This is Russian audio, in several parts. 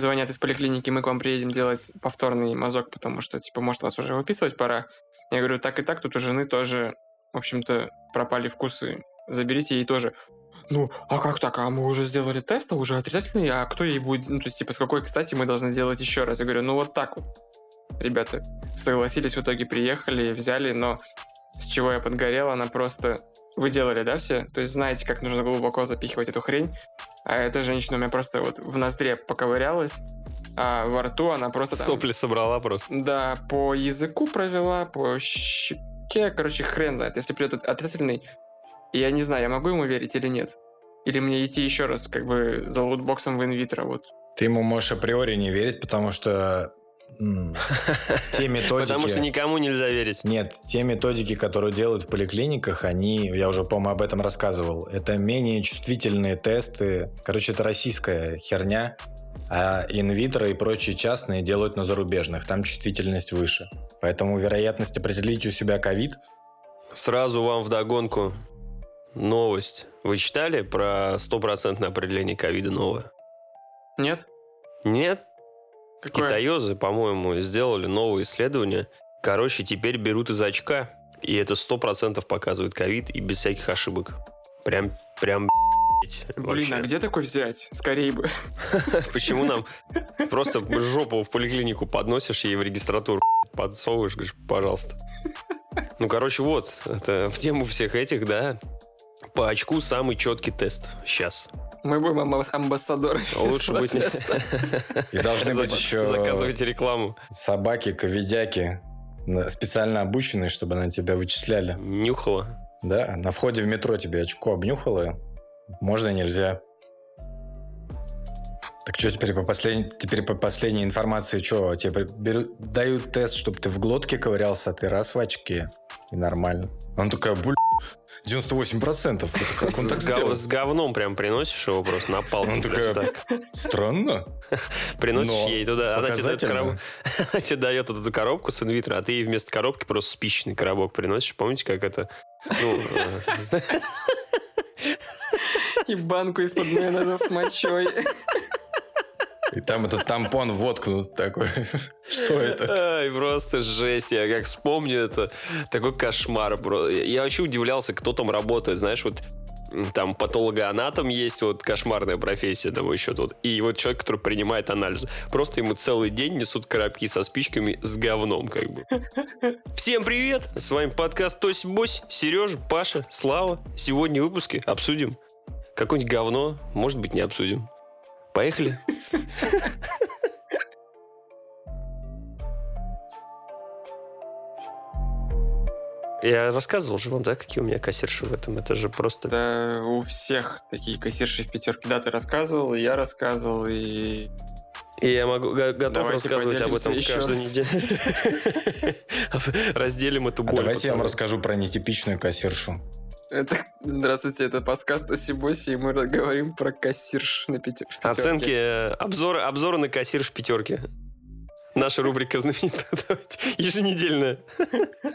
звонят из поликлиники, мы к вам приедем делать повторный мазок, потому что, типа, может, вас уже выписывать пора. Я говорю, так и так, тут у жены тоже, в общем-то, пропали вкусы. Заберите ей тоже. Ну, а как так? А мы уже сделали тест, а уже отрицательный, а кто ей будет... Ну, то есть, типа, с какой, кстати, мы должны делать еще раз? Я говорю, ну, вот так вот. Ребята согласились, в итоге приехали, взяли, но с чего я подгорел, она просто... Вы делали, да, все? То есть знаете, как нужно глубоко запихивать эту хрень. А эта женщина у меня просто вот в ноздре поковырялась, а во рту она просто там... Сопли собрала просто. Да, по языку провела, по щеке, короче, хрен знает. Если придет отрицательный, я не знаю, я могу ему верить или нет. Или мне идти еще раз, как бы, за лутбоксом в инвитро, вот. Ты ему можешь априори не верить, потому что те методики... Потому что никому нельзя верить. Нет, те методики, которые делают в поликлиниках, они, я уже, по-моему, об этом рассказывал, это менее чувствительные тесты. Короче, это российская херня, а инвитро и прочие частные делают на зарубежных. Там чувствительность выше. Поэтому вероятность определить у себя ковид Сразу вам вдогонку новость. Вы читали про стопроцентное определение ковида новое? Нет? Нет? Какое? Китаёзы, по-моему, сделали новое исследование. Короче, теперь берут из очка, и это сто процентов показывает ковид и без всяких ошибок. Прям, прям Блин, вообще. а где такой взять? Скорее бы. Почему нам просто жопу в поликлинику подносишь, ей в регистратуру подсовываешь, говоришь, пожалуйста. Ну, короче, вот, это в тему всех этих, да. По очку самый четкий тест сейчас. Мы будем амбас- амбассадорами. Лучше быть не... и должны быть еще Заказывайте рекламу. собаки, ковидяки, специально обученные, чтобы на тебя вычисляли. Нюхала. Да, на входе в метро тебе очко обнюхало. Можно, нельзя. Так что теперь по последней, теперь по последней информации, что тебе берут, дают тест, чтобы ты в глотке ковырялся, а ты раз в очке. И нормально. Он такая, буль, 98%. Это как он так С, гов- с говном прям приносишь его просто на палку. Он такая, так. Странно. Приносишь но ей туда, она тебе, дает короб- она тебе дает вот эту коробку с инвитро, а ты ей вместо коробки просто спичечный коробок приносишь. Помните, как это? Ну, э, И банку из-под майонеза с мочой. И там этот тампон воткнут такой. Что это? Ай, просто жесть. Я как вспомню это, такой кошмар. бро. Я я вообще удивлялся, кто там работает. Знаешь, вот там патологоанатом есть, вот кошмарная профессия того еще тут. И вот человек, который принимает анализы. Просто ему целый день несут коробки со спичками с говном, как бы. Всем привет! С вами подкаст Тось Бось, Сережа, Паша, Слава. Сегодня в выпуске обсудим какое-нибудь говно, может быть, не обсудим. Поехали. Я рассказывал же вам, да, какие у меня кассирши в этом. Это же просто... Да, у всех такие кассирши в пятерке. Да, ты рассказывал, и я рассказывал, и... И я могу го- готов Давайте рассказывать об этом еще каждую раз. неделю. Разделим эту А боль. давайте я вам расскажу про нетипичную кассиршу. Это... Здравствуйте, это подкаст Осибоси, и мы говорим про кассирш на пятерке. Оценки, э, обзоры, обзоры на кассирш пятерки. Наша рубрика знаменитая, еженедельная.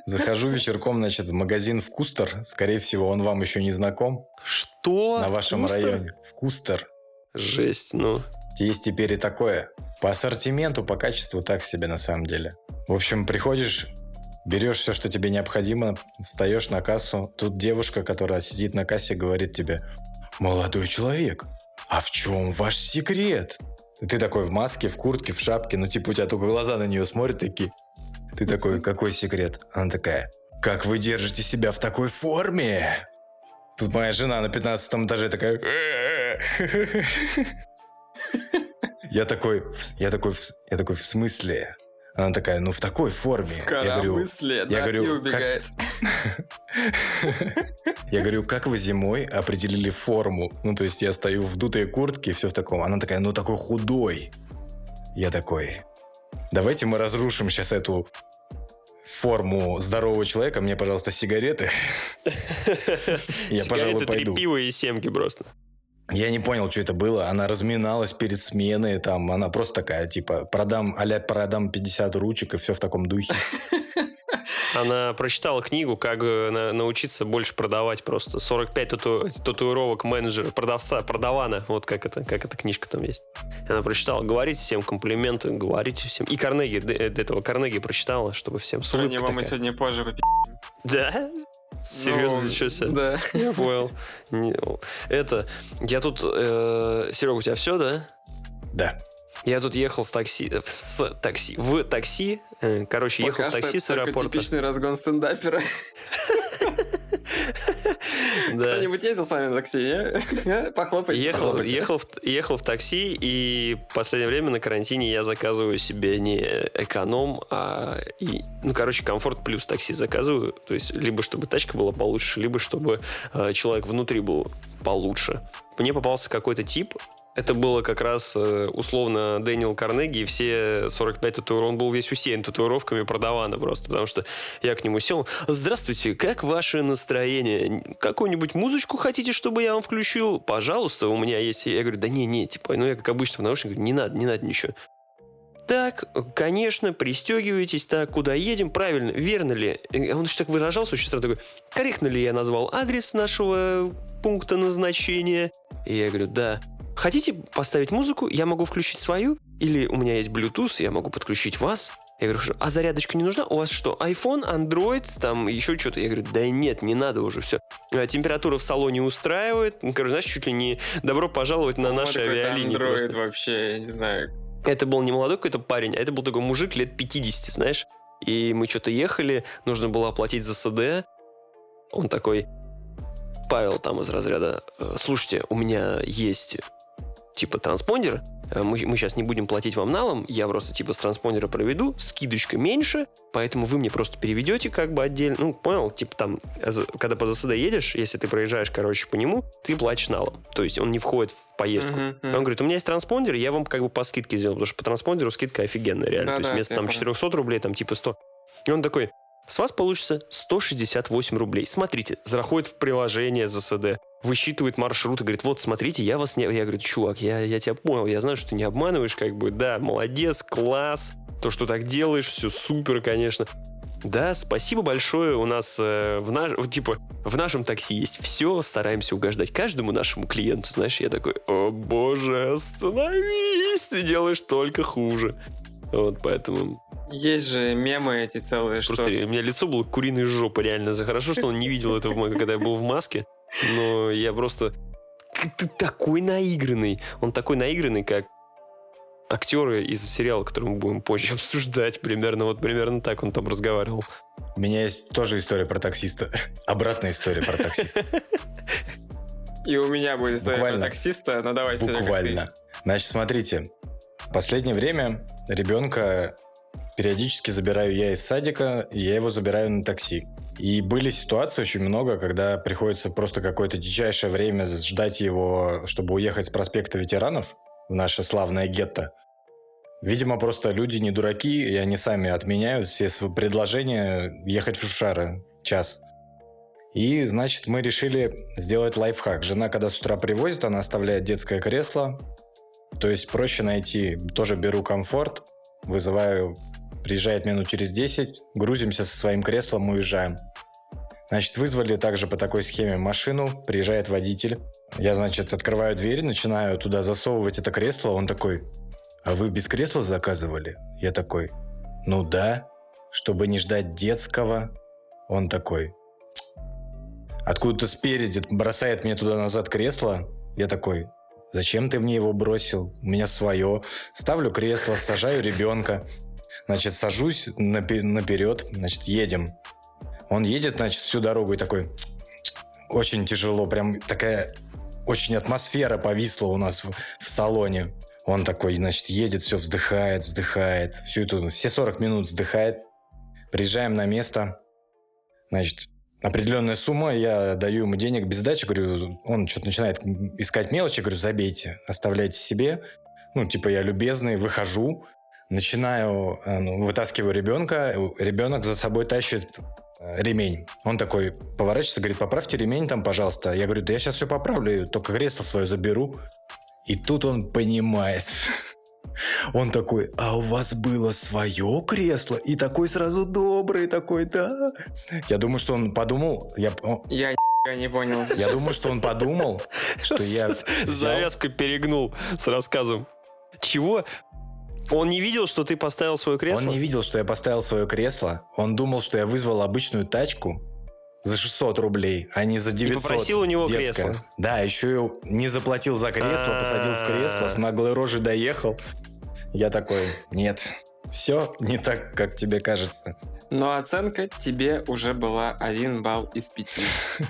Захожу вечерком, значит, в магазин Вкустер. Скорее всего, он вам еще не знаком. Что? на вашем Вкусно? районе. Вкустер. Жесть, ну. Есть теперь и такое. По ассортименту, по качеству так себе на самом деле. В общем, приходишь, берешь все, что тебе необходимо, встаешь на кассу. Тут девушка, которая сидит на кассе, говорит тебе, молодой человек, а в чем ваш секрет? И ты такой в маске, в куртке, в шапке, ну типа у тебя только глаза на нее смотрят такие. Ты такой, какой секрет? Она такая, как вы держите себя в такой форме? Тут моя жена на 15 этаже такая... Я такой, «В- я такой, я такой, в смысле? Она такая, ну в такой форме. Я говорю, Коромыслие, я говорю, и убегает. я говорю, как вы зимой определили форму? Ну, то есть я стою в дутой куртке, все в таком. Она такая, ну такой худой. Я такой, давайте мы разрушим сейчас эту форму здорового человека. Мне, пожалуйста, сигареты. Я, пожалуй, Сигареты, три пойду. пива и семки просто. Я не понял, что это было. Она разминалась перед сменой, там, она просто такая, типа, продам, а продам 50 ручек и все в таком духе. Она прочитала книгу, как э, на- научиться больше продавать просто. 45 тату- татуировок менеджера, продавца, продавана. Вот как это, как эта книжка там есть. Она прочитала. Говорите всем комплименты, говорите всем. И Карнеги, э, этого Карнеги прочитала, чтобы всем с улыбкой него мы такая. сегодня позже Да? Серьезно, Ну, ничего себе. Да. Я понял. Это, я тут, э, Серега, у тебя все, да? Да. Я тут ехал с такси, э, с такси, в такси, э, короче, ехал Пока в такси с аэропорта. типичный разгон стендапера. Кто-нибудь ездил с вами на такси? не? Похлопайте. Ехал, ехал, в, ехал в такси, и в последнее время на карантине я заказываю себе не эконом, а, и, ну, короче, комфорт плюс такси заказываю. То есть, либо чтобы тачка была получше, либо чтобы э, человек внутри был получше. Мне попался какой-то тип, это было как раз э, условно Дэниел Карнеги, и все 45 татуировок, он был весь усеян татуировками продавана просто, потому что я к нему сел. Здравствуйте, как ваше настроение? Какую-нибудь музычку хотите, чтобы я вам включил? Пожалуйста, у меня есть. Я говорю, да не, не, типа, ну я как обычно в наушниках, не надо, не надо ничего. Так, конечно, пристегивайтесь, так, куда едем, правильно, верно ли? Он еще так выражался, очень странно такой, корректно ли я назвал адрес нашего пункта назначения? И я говорю, да. Хотите поставить музыку? Я могу включить свою? Или у меня есть Bluetooth, я могу подключить вас? Я говорю, «Хорошо. а зарядочка не нужна? У вас что, iPhone, Android, там еще что-то? Я говорю, да нет, не надо уже, все. Температура в салоне устраивает. Ну, Короче, знаешь, чуть ли не добро пожаловать на Вот наши авиалинии. андроид просто. вообще, я не знаю. Это был не молодой какой-то парень, а это был такой мужик лет 50, знаешь. И мы что-то ехали, нужно было оплатить за СД. Он такой, Павел там из разряда, «Э, слушайте, у меня есть типа транспондер, э, мы, мы сейчас не будем платить вам налом, я просто типа с транспондера проведу, скидочка меньше, поэтому вы мне просто переведете как бы отдельно, ну, понял, типа там, э, когда по ЗСД едешь, если ты проезжаешь, короче, по нему, ты платишь налом, то есть он не входит в поездку. Мгм, Он мгм. говорит, у меня есть транспондер, я вам как бы по скидке сделал, потому что по транспондеру скидка офигенная, реально. Да, То есть да, вместо там понял. 400 рублей, там типа 100. И он такой, с вас получится 168 рублей. Смотрите, заходит в приложение ЗСД, высчитывает маршрут и говорит, вот, смотрите, я вас не... Я говорю, чувак, я, я тебя понял, я знаю, что ты не обманываешь, как бы, да, молодец, класс, то, что так делаешь, все супер, конечно. Да, спасибо большое. У нас э, в наш, вот, типа в нашем такси есть все, стараемся угождать каждому нашему клиенту. Знаешь, я такой, о боже, остановись, ты делаешь только хуже. Вот поэтому Есть же мемы эти целые, что... просто у меня лицо было куриной жопы реально. За хорошо, что он не видел этого, когда я был в маске. Но я просто... Ты такой наигранный. Он такой наигранный, как актеры из сериала, который мы будем позже обсуждать. Примерно вот примерно так он там разговаривал. У меня есть тоже история про таксиста. Обратная история про таксиста. И у меня будет история про таксиста, но давай, Серега, ты. Буквально. Значит, смотрите. Последнее время ребенка периодически забираю я из садика, и я его забираю на такси. И были ситуации очень много, когда приходится просто какое-то дичайшее время ждать его, чтобы уехать с проспекта ветеранов в наше славное гетто. Видимо, просто люди не дураки, и они сами отменяют все свои предложения ехать в Шушары час. И, значит, мы решили сделать лайфхак. Жена, когда с утра привозит, она оставляет детское кресло. То есть проще найти. Тоже беру комфорт, вызываю, приезжает минут через 10, грузимся со своим креслом, уезжаем. Значит, вызвали также по такой схеме машину, приезжает водитель. Я, значит, открываю дверь, начинаю туда засовывать это кресло. Он такой, а вы без кресла заказывали? Я такой, ну да, чтобы не ждать детского. Он такой, откуда-то спереди бросает мне туда назад кресло. Я такой, зачем ты мне его бросил? У меня свое. Ставлю кресло, сажаю ребенка. Значит, сажусь напе- наперед, значит, едем. Он едет, значит, всю дорогу и такой, очень тяжело, прям такая очень атмосфера повисла у нас в, в салоне. Он такой, значит, едет, все вздыхает, вздыхает, всю эту, все 40 минут вздыхает. Приезжаем на место, значит, определенная сумма, я даю ему денег без сдачи, говорю, он что-то начинает искать мелочи, говорю, забейте, оставляйте себе. Ну, типа, я любезный, выхожу, начинаю, э, ну, вытаскиваю ребенка, ребенок за собой тащит э, ремень. Он такой поворачивается, говорит, поправьте ремень там, пожалуйста. Я говорю, да я сейчас все поправлю, только кресло свое заберу. И тут он понимает. Он такой, а у вас было свое кресло? И такой сразу добрый, такой, да. Я думаю, что он подумал, я, о, Я не понял. я думаю, что он подумал, что я взял- Завязку перегнул с рассказом. Чего? Он не видел, что ты поставил свое кресло? Он не видел, что я поставил свое кресло. Он думал, что я вызвал обычную тачку за 600 рублей, а не за 900. попросил у него детское. кресло. Да, еще и не заплатил за кресло, посадил в кресло, с наглой рожей доехал. Я такой, нет, все не так, как тебе кажется. Но оценка тебе уже была 1 балл из 5.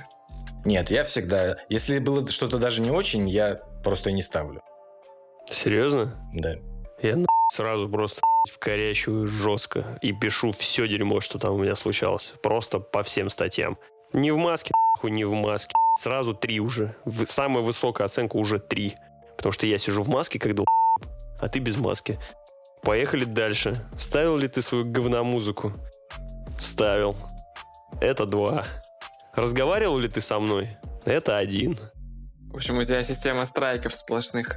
Нет, я всегда, если было что-то даже не очень, я просто не ставлю. Серьезно? Да. Я на сразу просто в корящую жестко и пишу все дерьмо, что там у меня случалось. Просто по всем статьям. Не в маске, нахуй, не в маске. Сразу три уже. Самая высокая оценка уже три. Потому что я сижу в маске, как долб***, а ты без маски. Поехали дальше. Ставил ли ты свою говномузыку? Ставил. Это два. Разговаривал ли ты со мной? Это один. В общем, у тебя система страйков сплошных.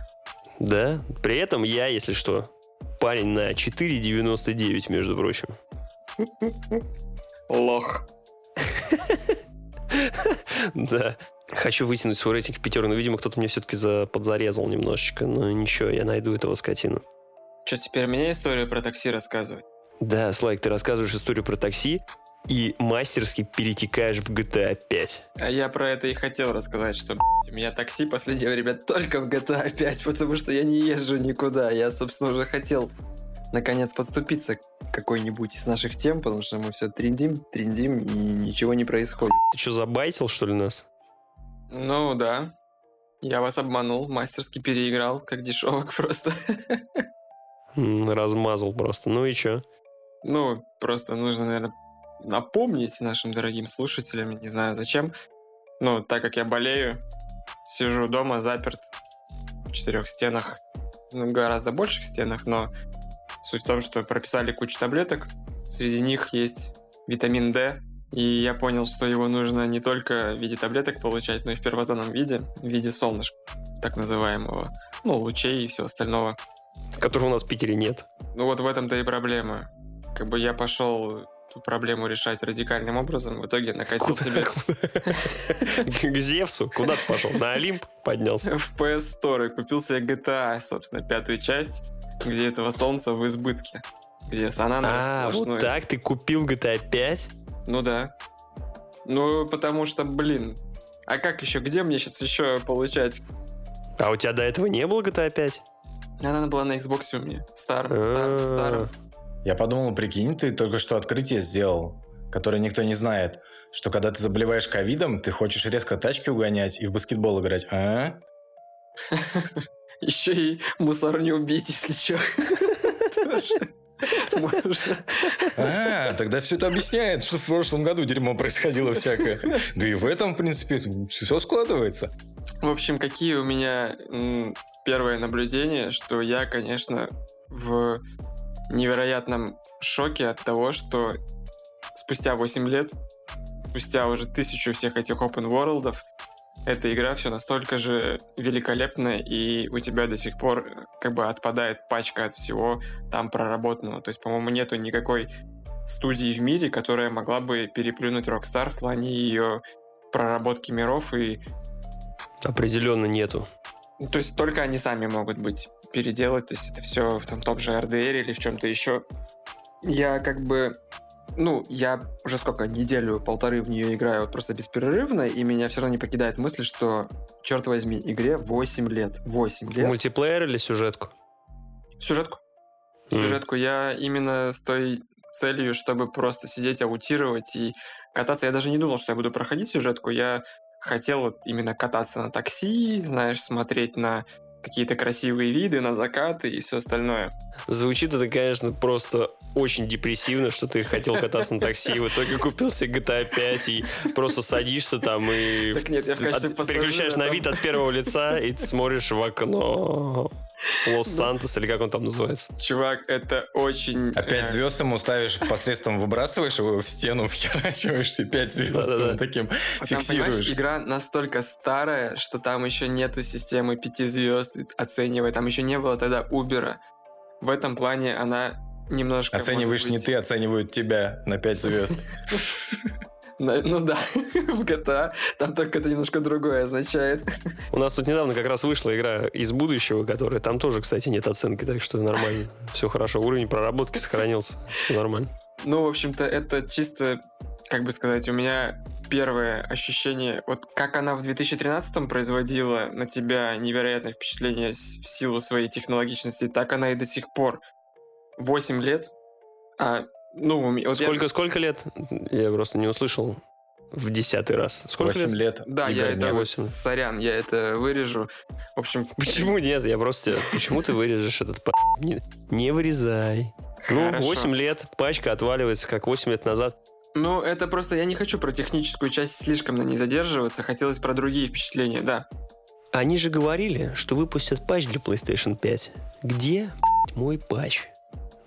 Да, при этом я, если что, парень на 4,99, между прочим. Лох. Да. Хочу вытянуть свой рейтинг в пятерку, но, видимо, кто-то мне все-таки за... подзарезал немножечко. Но ничего, я найду этого скотину. Что, теперь мне историю про такси рассказывать? Да, Слайк, ты рассказываешь историю про такси и мастерски перетекаешь в GTA 5. А я про это и хотел рассказать, что, у меня такси последнее время только в GTA 5, потому что я не езжу никуда. Я, собственно, уже хотел наконец подступиться к какой-нибудь из наших тем, потому что мы все триндим, триндим, и ничего не происходит. Ты что, забайтил, что ли, нас? Ну да, я вас обманул, мастерски переиграл, как дешевок просто. Размазал просто. Ну и чё? Ну, просто нужно, наверное, напомнить нашим дорогим слушателям, не знаю зачем. Ну, так как я болею, сижу дома заперт в четырех стенах, ну, гораздо больших стенах, но суть в том, что прописали кучу таблеток, среди них есть витамин D, и я понял, что его нужно не только в виде таблеток получать, но и в первозданном виде, в виде солнышка, так называемого, ну, лучей и всего остального. Которого у нас в Питере нет. Ну вот в этом-то и проблема. Как бы я пошел эту проблему решать радикальным образом, в итоге накатил себе К Зевсу? Куда ты пошел? На Олимп поднялся? в PS Store купил себе GTA, собственно, пятую часть, где этого солнца в избытке. Где Сан Андреас А, сплошной. вот так ты купил GTA 5? Ну да. Ну, потому что, блин, а как еще, где мне сейчас еще получать? А у тебя до этого не было GTA 5? Она была на Xbox у меня. Старым, старым, старым. Я подумал, прикинь, ты только что открытие сделал, которое никто не знает, что когда ты заболеваешь ковидом, ты хочешь резко тачки угонять и в баскетбол играть, а? Еще и мусор не убить, если что. Можно. А, тогда все это объясняет, что в прошлом году дерьмо происходило всякое. Да и в этом, в принципе, все складывается. В общем, какие у меня первое наблюдение, что я, конечно, в невероятном шоке от того, что спустя 8 лет, спустя уже тысячу всех этих open world, эта игра все настолько же великолепная, и у тебя до сих пор э, как бы отпадает пачка от всего там проработанного. То есть, по-моему, нету никакой студии в мире, которая могла бы переплюнуть Rockstar в плане ее проработки миров и Определенно нету. То есть только они сами могут быть переделать, то есть это все в том, том же RDR или в чем-то еще. Я как бы, ну, я уже сколько, неделю, полторы в нее играю вот просто беспрерывно, и меня все равно не покидает мысль, что, черт возьми, игре 8 лет. 8 лет. Мультиплеер или сюжетку? Сюжетку. Мгм. Сюжетку. Я именно с той целью, чтобы просто сидеть, аутировать и кататься. Я даже не думал, что я буду проходить сюжетку. Я хотел вот именно кататься на такси, знаешь, смотреть на какие-то красивые виды, на закаты и все остальное. Звучит это, конечно, просто очень депрессивно, что ты хотел кататься на такси, и в итоге купил себе GTA 5 и просто садишься там и Так нет, я в от- переключаешь на там. вид от первого лица и смотришь в окно Лос-Сантос, или как он там называется. Чувак, это очень... Опять э, звезд ему ставишь посредством, выбрасываешь его в стену, вхерачиваешься, пять звезд Да-да-да. там таким а Там, понимаешь, фиксируешь. игра настолько старая, что там еще нету системы пяти звезд, оценивая. Там еще не было тогда Uber. в этом плане она немножко... Оцениваешь может не быть, ты, оценивают тебя на 5 звезд. Ну да, в GTA там только это немножко другое означает. У нас тут недавно как раз вышла игра из будущего, которая там тоже, кстати, нет оценки, так что нормально. Все хорошо. Уровень проработки сохранился. Все нормально. Ну, в общем-то, это чисто, как бы сказать, у меня первое ощущение, вот как она в 2013 производила на тебя невероятное впечатление в силу своей технологичности, так она и до сих пор. 8 лет, а, ну, вот я- Сколько, сколько лет? Я просто не услышал. В десятый раз. Сколько 8 лет? лет. Да, Игорь, я это... нет. вот- восемь. Сорян, я это вырежу. В общем... Почему нет? Я просто... Почему ты вырежешь этот. Не, не вырезай. Ну, Хорошо. 8 лет, пачка отваливается, как 8 лет назад. Ну, это просто я не хочу про техническую часть слишком на ней задерживаться. Хотелось про другие впечатления, да. Они же говорили, что выпустят патч для PlayStation 5. Где мой патч?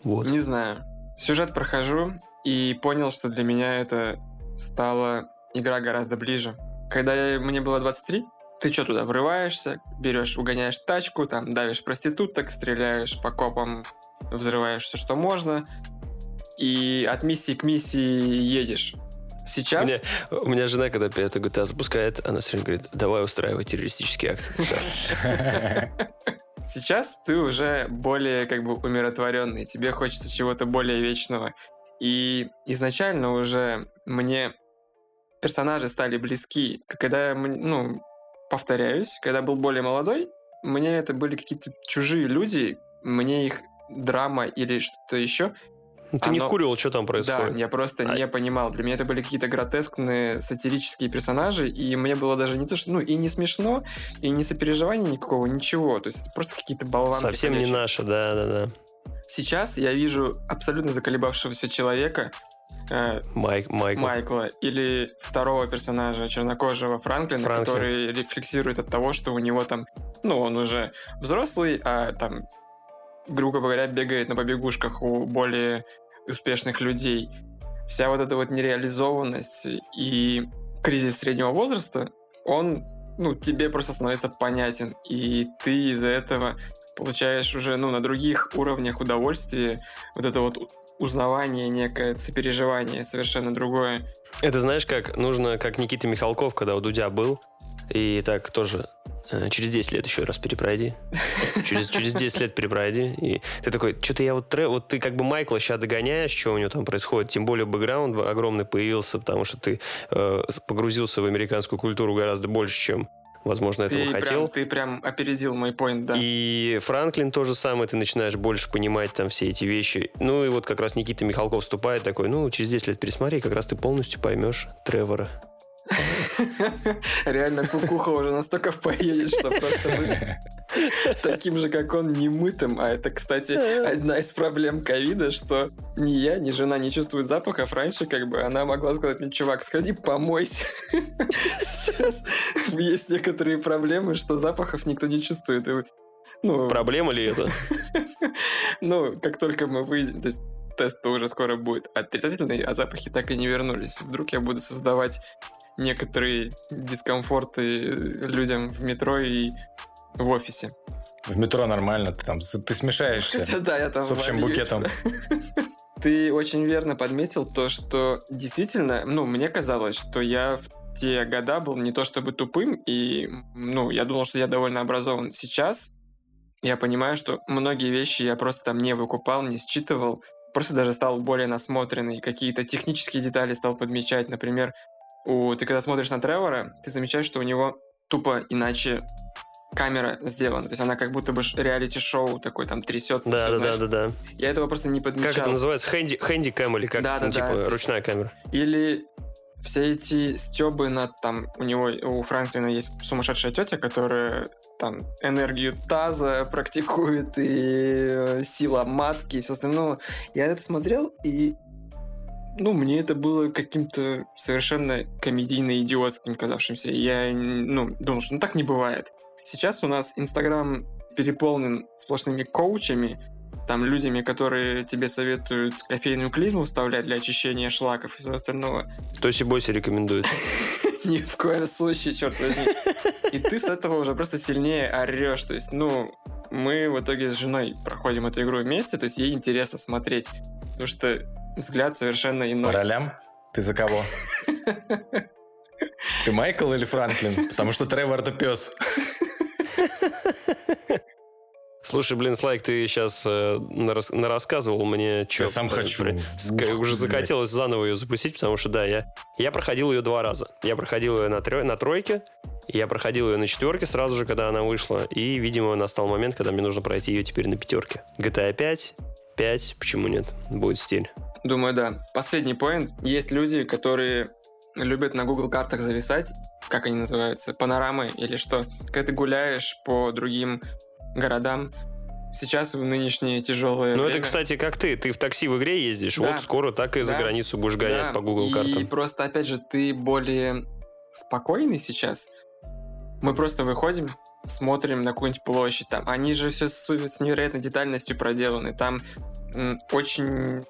Вот. Не знаю. Сюжет прохожу и понял, что для меня это стала игра гораздо ближе. Когда я- мне было 23, ты что туда врываешься, берешь, угоняешь тачку, там давишь проституток, стреляешь по копам, взрываешь все, что можно, и от миссии к миссии едешь. Сейчас... Мне- у меня жена, когда это GTA запускает, она все время говорит, давай устраивай террористический акт. Сейчас ты уже более как бы умиротворенный, тебе хочется чего-то более вечного. И изначально уже мне персонажи стали близки. Когда я, ну, повторяюсь, когда был более молодой, мне это были какие-то чужие люди, мне их драма или что-то еще. Ну, Ты не Оно- вкуривал, что там происходит. Да, я просто А- не понимал. Для меня это были какие-то гротескные сатирические персонажи, и мне было даже не то, что... Ну, и не смешно, и не сопереживания никакого, ничего. То есть это просто какие-то болванки. Совсем не ходячие. наше, да-да-да. Сейчас я вижу абсолютно заколебавшегося человека, э, Майк, Майкл. Майкла, или второго персонажа, чернокожего Франклина, Франклин. который рефлексирует от того, что у него там... Ну, он уже взрослый, а там, грубо говоря, бегает на побегушках у более успешных людей. Вся вот эта вот нереализованность и кризис среднего возраста, он, ну, тебе просто становится понятен. И ты из-за этого получаешь уже, ну, на других уровнях удовольствия, вот это вот узнавание, некое сопереживание совершенно другое. Это знаешь, как нужно, как Никита Михалков, когда у Дудя был, и так тоже э, через 10 лет еще раз перепройди. Через, через 10 лет перепройди. И ты такой, что-то я вот... тре- Вот ты как бы Майкла сейчас догоняешь, что у него там происходит. Тем более бэкграунд огромный появился, потому что ты э, погрузился в американскую культуру гораздо больше, чем, возможно, этого Ты хотел. прям, ты прям опередил мой поинт, да. И Франклин то же самое, ты начинаешь больше понимать там все эти вещи. Ну и вот как раз Никита Михалков вступает такой, ну, через 10 лет пересмотри, как раз ты полностью поймешь Тревора. Реально, кукуха уже настолько поедет, что просто таким же, как он, немытым. А это, кстати, одна из проблем ковида, что ни я, ни жена не чувствуют запахов. Раньше, как бы, она могла сказать мне, чувак, сходи помойся. Сейчас есть некоторые проблемы, что запахов никто не чувствует. Ну, Проблема ли это? ну, как только мы выйдем, то есть тест уже скоро будет отрицательный, а запахи так и не вернулись. Вдруг я буду создавать некоторые дискомфорты людям в метро и в офисе. В метро нормально, ты там ты смешаешься Хотя да, я там с общим вольюсь. букетом. Ты очень верно подметил то, что действительно, ну, мне казалось, что я в те года был не то чтобы тупым, и, ну, я думал, что я довольно образован. Сейчас я понимаю, что многие вещи я просто там не выкупал, не считывал, просто даже стал более насмотренный, какие-то технические детали стал подмечать, например, у, ты когда смотришь на Тревора, ты замечаешь, что у него тупо иначе камера сделана, то есть она как будто бы реалити-шоу такой, там трясется, Да, всё, да, знаешь. да, да, да. Я этого просто не подмечал. Как это называется? Хэнди, хэндикэм или как? Да, да, Ну, да, типа то есть- ручная камера. Или все эти стебы над там у него у Франклина есть сумасшедшая тетя, которая там энергию таза практикует и э, сила матки и все остальное. Я это смотрел и ну, мне это было каким-то совершенно комедийно-идиотским казавшимся. Я, ну, думал, что ну так не бывает. Сейчас у нас Инстаграм переполнен сплошными коучами, там людьми, которые тебе советуют кофейную клизму вставлять для очищения шлаков и всего остального. Тоси Бойси рекомендует. Ни в коем случае, черт возьми. И ты с этого уже просто сильнее орешь. То есть, ну, мы в итоге с женой проходим эту игру вместе, то есть ей интересно смотреть, потому что взгляд совершенно По иной. ролям? Ты за кого? Ты Майкл или Франклин? Потому что Тревор это пес. Слушай, блин, Слайк, ты сейчас э, нарас- нарассказывал мне, что... Я сам хочу. Ух, уже блядь. захотелось заново ее запустить, потому что, да, я, я проходил ее два раза. Я проходил ее на, трё- на тройке, я проходил ее на четверке сразу же, когда она вышла. И, видимо, настал момент, когда мне нужно пройти ее теперь на пятерке. GTA 5, 5, почему нет? Будет стиль. Думаю, да. Последний поинт. Есть люди, которые любят на Google картах зависать, как они называются, панорамы или что. Когда ты гуляешь по другим городам, сейчас в нынешние тяжелые Ну, это, кстати, как ты. Ты в такси в игре ездишь, Да. вот скоро так и за Да. границу будешь гонять Да, по Google и картам. просто, опять же, ты более спокойный сейчас. Мы просто выходим, смотрим на какую-нибудь площадь. Там. Они же все с, с невероятной детальностью проделаны. Там очень...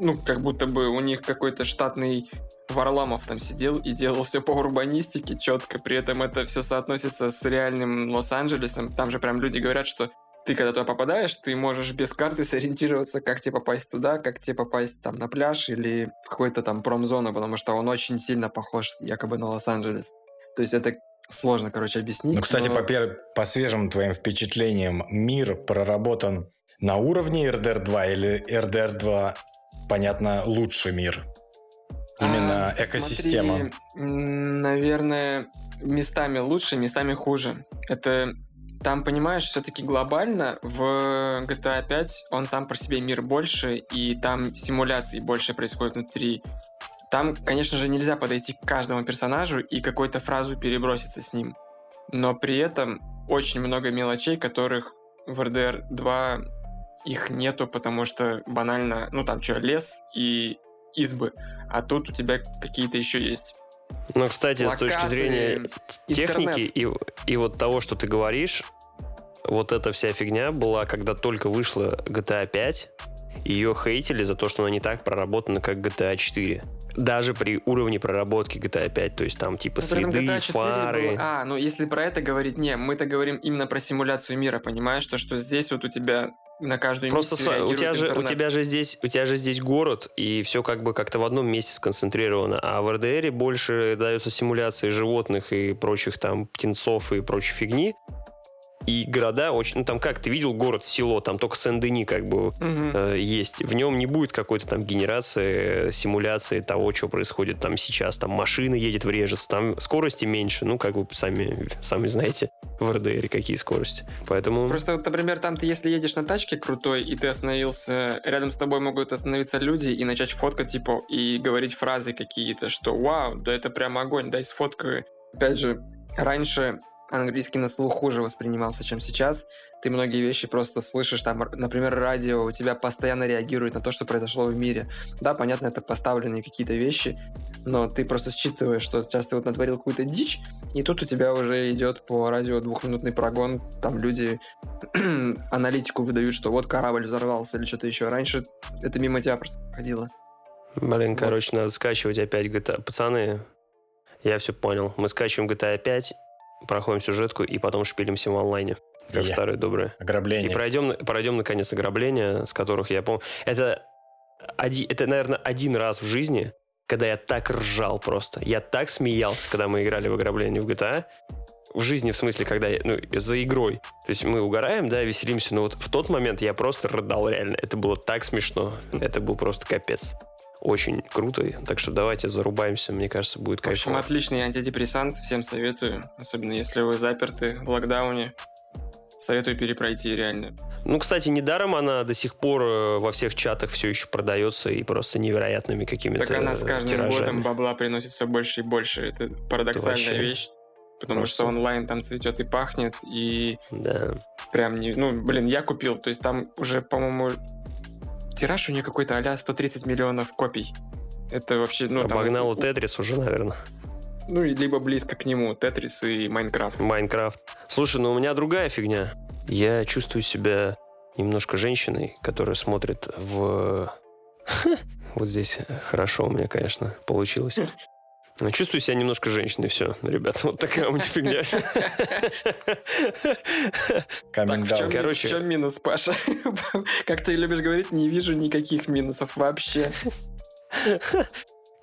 Ну, как будто бы у них какой-то штатный Варламов там сидел и делал все по урбанистике четко. При этом это все соотносится с реальным Лос-Анджелесом. Там же прям люди говорят, что ты когда туда попадаешь, ты можешь без карты сориентироваться, как тебе попасть туда, как тебе попасть там на пляж или в какую-то там промзону, потому что он очень сильно похож якобы на Лос-Анджелес. То есть это сложно, короче, объяснить. Ну, кстати, но- по, пер- по свежим твоим впечатлениям, мир проработан на уровне RDR 2 или RDR 2, понятно, лучший мир? Именно А, экосистема. смотри, наверное, местами лучше, местами хуже. Это там, понимаешь, все-таки глобально в GTA 5 он сам по себе мир больше, и там симуляций больше происходит внутри. Там, конечно же, нельзя подойти к каждому персонажу и какую-то фразу переброситься с ним. Но при этом очень много мелочей, которых в RDR 2 их нету, потому что банально, ну там что, лес и избы. А тут у тебя какие-то еще есть. Ну, кстати, с точки Плакаты, зрения техники интернет. и, и вот того, что ты говоришь, вот эта вся фигня была, когда только вышла GTA 5, ее хейтили за то, что она не так проработана, как GTA 4. Даже при уровне проработки GTA 5, то есть там типа этом следы, GTA 4 фары. было- А, ну если про это говорить, не, мы-то говорим именно про симуляцию мира, понимаешь, то, что здесь вот у тебя на каждую Просто са- у тебя, же, у, интернет. тебя же здесь, у тебя же здесь город, и все как бы как-то в одном месте сконцентрировано. А в РДР больше дается симуляции животных и прочих там птенцов и прочей фигни. И города очень... Ну, там как, ты видел город, село, там только Сен-Дени как бы Мгм. э, есть. В нем не будет какой-то там генерации, э, симуляции того, что происходит там сейчас. Там машина едет, врежется, там скорости меньше. Ну, как вы сами, сами знаете, в РДР какие скорости. Поэтому... Просто, вот, например, там ты, если едешь на тачке крутой, и ты остановился, рядом с тобой могут остановиться люди и начать фоткать, типа, и говорить фразы какие-то, что «Вау, да это прям огонь, дай сфоткаю». Опять же, раньше английский на слух хуже воспринимался, чем сейчас. Ты многие вещи просто слышишь, там, например, радио у тебя постоянно реагирует на то, что произошло в мире. Да, понятно, это поставленные какие-то вещи, но ты просто считываешь, что сейчас ты вот натворил какую-то дичь, и тут у тебя уже идет по радио двухминутный прогон, там люди аналитику выдают, что вот корабль взорвался или что-то еще. Раньше это мимо тебя просто проходило. Блин, Вот. короче, надо скачивать опять GTA. Пацаны, я все понял. Мы скачиваем GTA 5, проходим сюжетку и потом шпилимся в онлайне. Как Я. старые добрые. И Ограбление. пройдем, пройдем наконец ограбления, с которых я помню. Это, один, это, наверное, один раз в жизни, когда я так ржал просто. Я так смеялся, когда мы играли в ограбление в GTA. В жизни, в смысле, когда я, ну, за игрой. То есть мы угораем, да, веселимся, но вот в тот момент я просто рыдал реально. Это было так смешно. Это был просто капец. Очень круто. Так что давайте зарубаемся, мне кажется, будет В общем, кайфово. отличный антидепрессант, всем советую. Особенно если вы заперты в локдауне. Советую перепройти реально. Ну, кстати, недаром она до сих пор э, во всех чатах все еще продается и просто невероятными какими-то Так она с каждым тиражами. годом бабла приносит все больше и больше. Это парадоксальная вообще вещь. Потому просто- что онлайн там цветет и пахнет, и Да. прям не... Ну, блин, я купил. То есть там уже, по-моему, тираж у нее какой-то а 130 миллионов копий. Это вообще, ну, там, Обогнал у- Тетрис уже, наверное. Ну, либо близко к нему. Тетрис и Майнкрафт. Майнкрафт. Слушай, ну у меня другая фигня. Я чувствую себя немножко женщиной, которая смотрит в... Вот здесь хорошо у меня, конечно, получилось. Чувствую себя немножко женщиной, все, ребят, вот такая у меня фигня. Так, в чем, Короче. в чем минус, Паша? Как ты любишь говорить, не вижу никаких минусов вообще.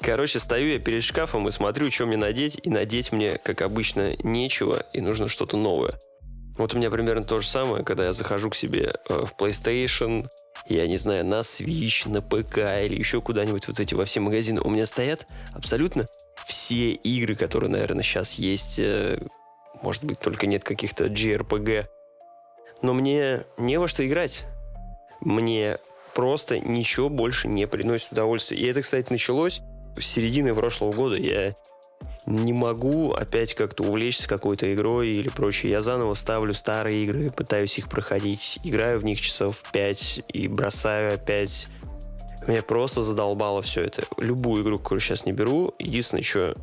Короче, стою я перед шкафом и смотрю, что мне надеть, и надеть мне, как обычно, нечего, и нужно что-то новое. Вот у меня примерно то же самое, когда я захожу к себе э, в PlayStation, я не знаю, на Switch, на ПК или еще куда-нибудь, вот эти во все магазины, у меня стоят абсолютно все игры, которые, наверное, сейчас есть. э, Может быть, только нет каких-то JRPG. Но мне не во что играть. Мне просто ничего больше не приносит удовольствия. И это, кстати, началось с середины прошлого года. Я не могу опять как-то увлечься какой-то игрой или прочее. Я заново ставлю старые игры, пытаюсь их проходить, играю в них часов 5 и бросаю опять. Меня просто задолбало все это. Любую игру, которую сейчас не беру, единственное, что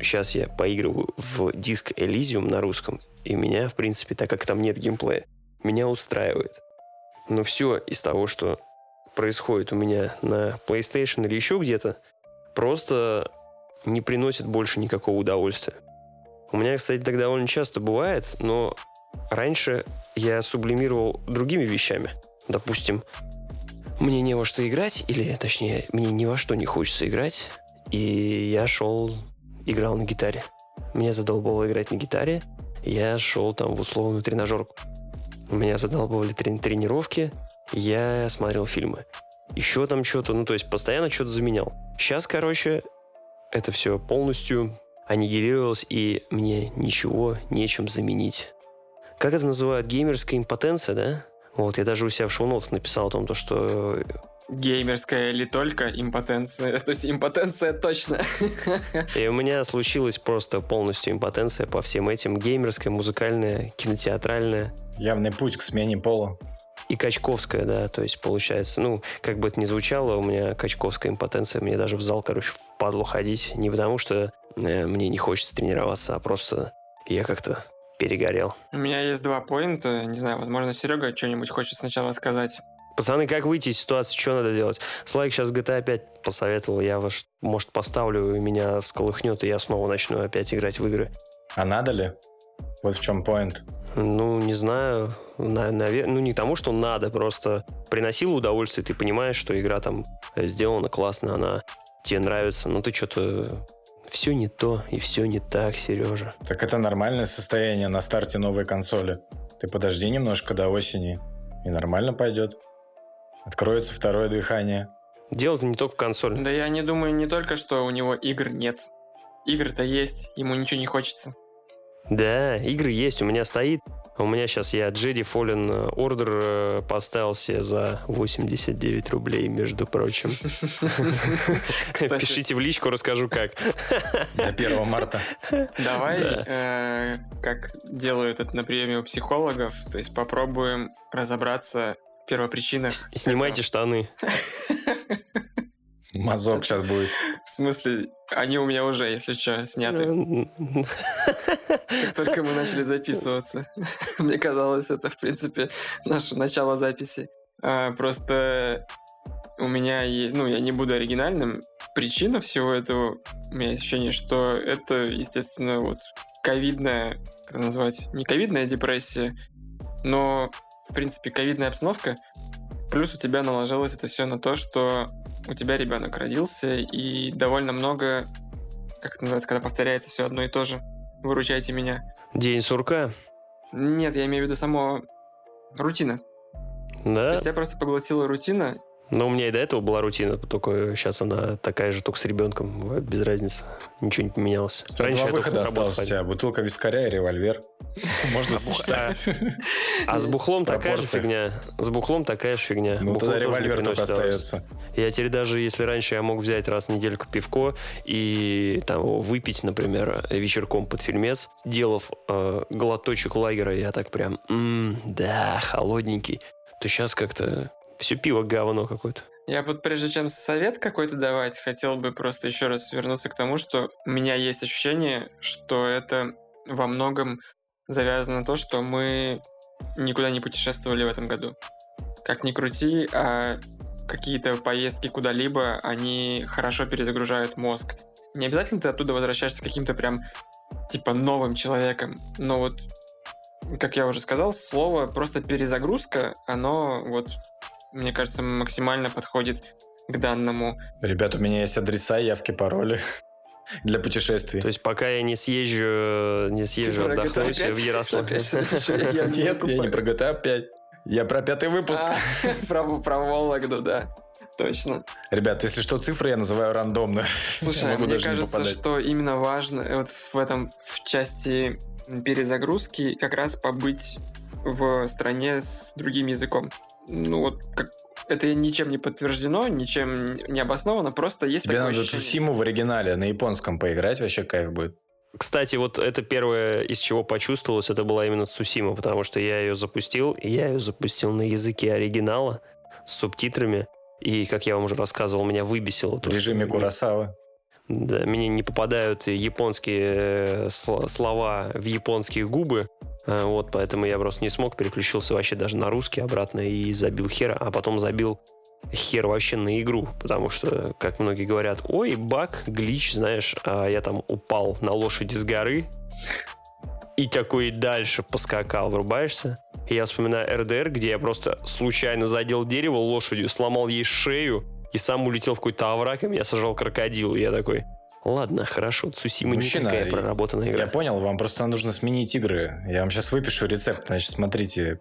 сейчас я поигрываю в диск Elysium на русском, и меня, в принципе, так как там нет геймплея, меня устраивает. Но все из того, что происходит у меня на PlayStation или еще где-то, просто не приносит больше никакого удовольствия. У меня, кстати, так довольно часто бывает, но раньше я сублимировал другими вещами. Допустим, мне не во что играть, или, точнее, мне ни во что не хочется играть, и я шел, играл на гитаре. Меня задолбало играть на гитаре, я шел там в условную тренажерку. Меня задолбывали трени- тренировки, я смотрел фильмы. Еще там что-то, ну то есть постоянно что-то заменял. Сейчас, короче, это все полностью аннигилировалось, и мне ничего нечем заменить. Как это называют? Геймерская импотенция, да? Вот, я даже у себя в шоу-нотах написал о том, то, что Геймерская или только импотенция? То есть импотенция точно. и у меня случилась просто полностью импотенция по всем этим. Геймерская, музыкальная, кинотеатральная Явный путь к смене пола. И качковская, да, то есть получается, ну, как бы это ни звучало, у меня качковская импотенция, мне даже в зал, короче, впадло ходить, не потому что э, мне не хочется тренироваться, а просто я как-то перегорел. У меня есть два поинта. Не знаю, возможно, Серега что-нибудь хочет сначала сказать. Пацаны, как выйти из ситуации, что надо делать? Слайк сейчас GTA 5 посоветовал, я, ваш, может, поставлю, и меня всколыхнет, и я снова начну опять играть в игры. А надо ли? Вот в чем поинт. Ну, не знаю, наверное, ну не тому, что надо, просто приносило удовольствие, ты понимаешь, что игра там сделана классно, она тебе нравится, но ты что-то все не то и все не так, Сережа. Так это нормальное состояние на старте новой консоли. Ты подожди немножко до осени, и нормально пойдет. Откроется второе дыхание. Дело-то не только в консоли. Да я не думаю не только, что у него игр нет. Игр-то есть, ему ничего не хочется. Да, игры есть, у меня стоит. У меня сейчас я Jedi Fallen Order э, поставил себе за 89 рублей, между прочим. Пишите в личку, расскажу как. До 1 марта. Давай, Да. э, как делают это на приеме у психологов, то есть попробуем разобраться в первопричинах. Снимайте штаны. Мазок сейчас будет. В смысле, они у меня уже, если что, сняты. Как только мы начали записываться. Мне казалось, это, в принципе, наше начало записи. А, просто у меня есть... Ну, я не буду оригинальным. Причина всего этого, у меня есть ощущение, что это, естественно, вот ковидная, как это назвать, не ковидная депрессия, но, в принципе, ковидная обстановка. Плюс у тебя наложилось это все на то, что у тебя ребенок родился, и довольно много, как это называется, когда повторяется все одно и то же. Выручайте меня. День сурка. Нет, я имею в виду само рутина. То Да. есть я просто поглотила рутина. Но у меня и до этого была рутина, только сейчас она такая же, только с ребенком. Без разницы. Ничего не поменялось. Два я только выхода осталось у тебя. Бутылка вискаря и револьвер. Можно сочетать. А с бухлом такая же фигня. С бухлом такая же фигня. Ну, тогда револьвер только остается. Я теперь даже, если раньше я мог взять раз в недельку пивко и там выпить, например, вечерком под фильмец, делав э, глоточек лагера, я так прям, «М, да, холодненький, то сейчас как-то все пиво говно какое-то. Я вот прежде чем совет какой-то давать, хотел бы просто еще раз вернуться к тому, что у меня есть ощущение, что это во многом завязано на то, что мы никуда не путешествовали в этом году. Как ни крути, а какие-то поездки куда-либо, они хорошо перезагружают мозг. Не обязательно ты оттуда возвращаешься каким-то прям типа новым человеком, но вот как я уже сказал, слово просто перезагрузка, оно вот, мне кажется, максимально подходит к данному. Ребят, у меня есть адреса, явки, пароли для путешествий. То есть пока я не съезжу, не съезжу про отдохнуть в Ярославль. Нет, я не про GTA 5. Я про пятый выпуск. А, Про Вологду, да. Точно. Ребят, если что, цифры я называю рандомно. Слушай, мне кажется, что именно важно э, вот в этом, в части перезагрузки как раз побыть в стране с другим языком. Ну вот, как, это ничем не подтверждено, ничем не обосновано, просто есть Тебе такое надо ощущение. Цусиму в оригинале на японском поиграть, вообще кайф будет. Кстати, вот это первое, из чего почувствовалось, это была именно Цусима, потому что я ее запустил, и я ее запустил на языке оригинала с субтитрами. И, как я вам уже рассказывал, меня выбесило. В режиме что Курасава. Да, мне не попадают японские э, сл- слова в японские губы. А, Вот, поэтому я просто не смог, переключился вообще даже на русский обратно и забил хера, а потом забил хер вообще на игру, потому что, как многие говорят, ой, баг, глич, знаешь, а я там упал на лошади с горы и такой дальше поскакал, врубаешься? И я вспоминаю РДР, где я просто случайно задел дерево лошадью, сломал ей шею и сам улетел в какой-то овраг, и меня сажал крокодил. И я такой, ладно, хорошо, Цусима не Мужчина, такая и- проработанная игра. Я понял, вам просто нужно сменить игры. Я вам сейчас выпишу рецепт. Значит, смотрите,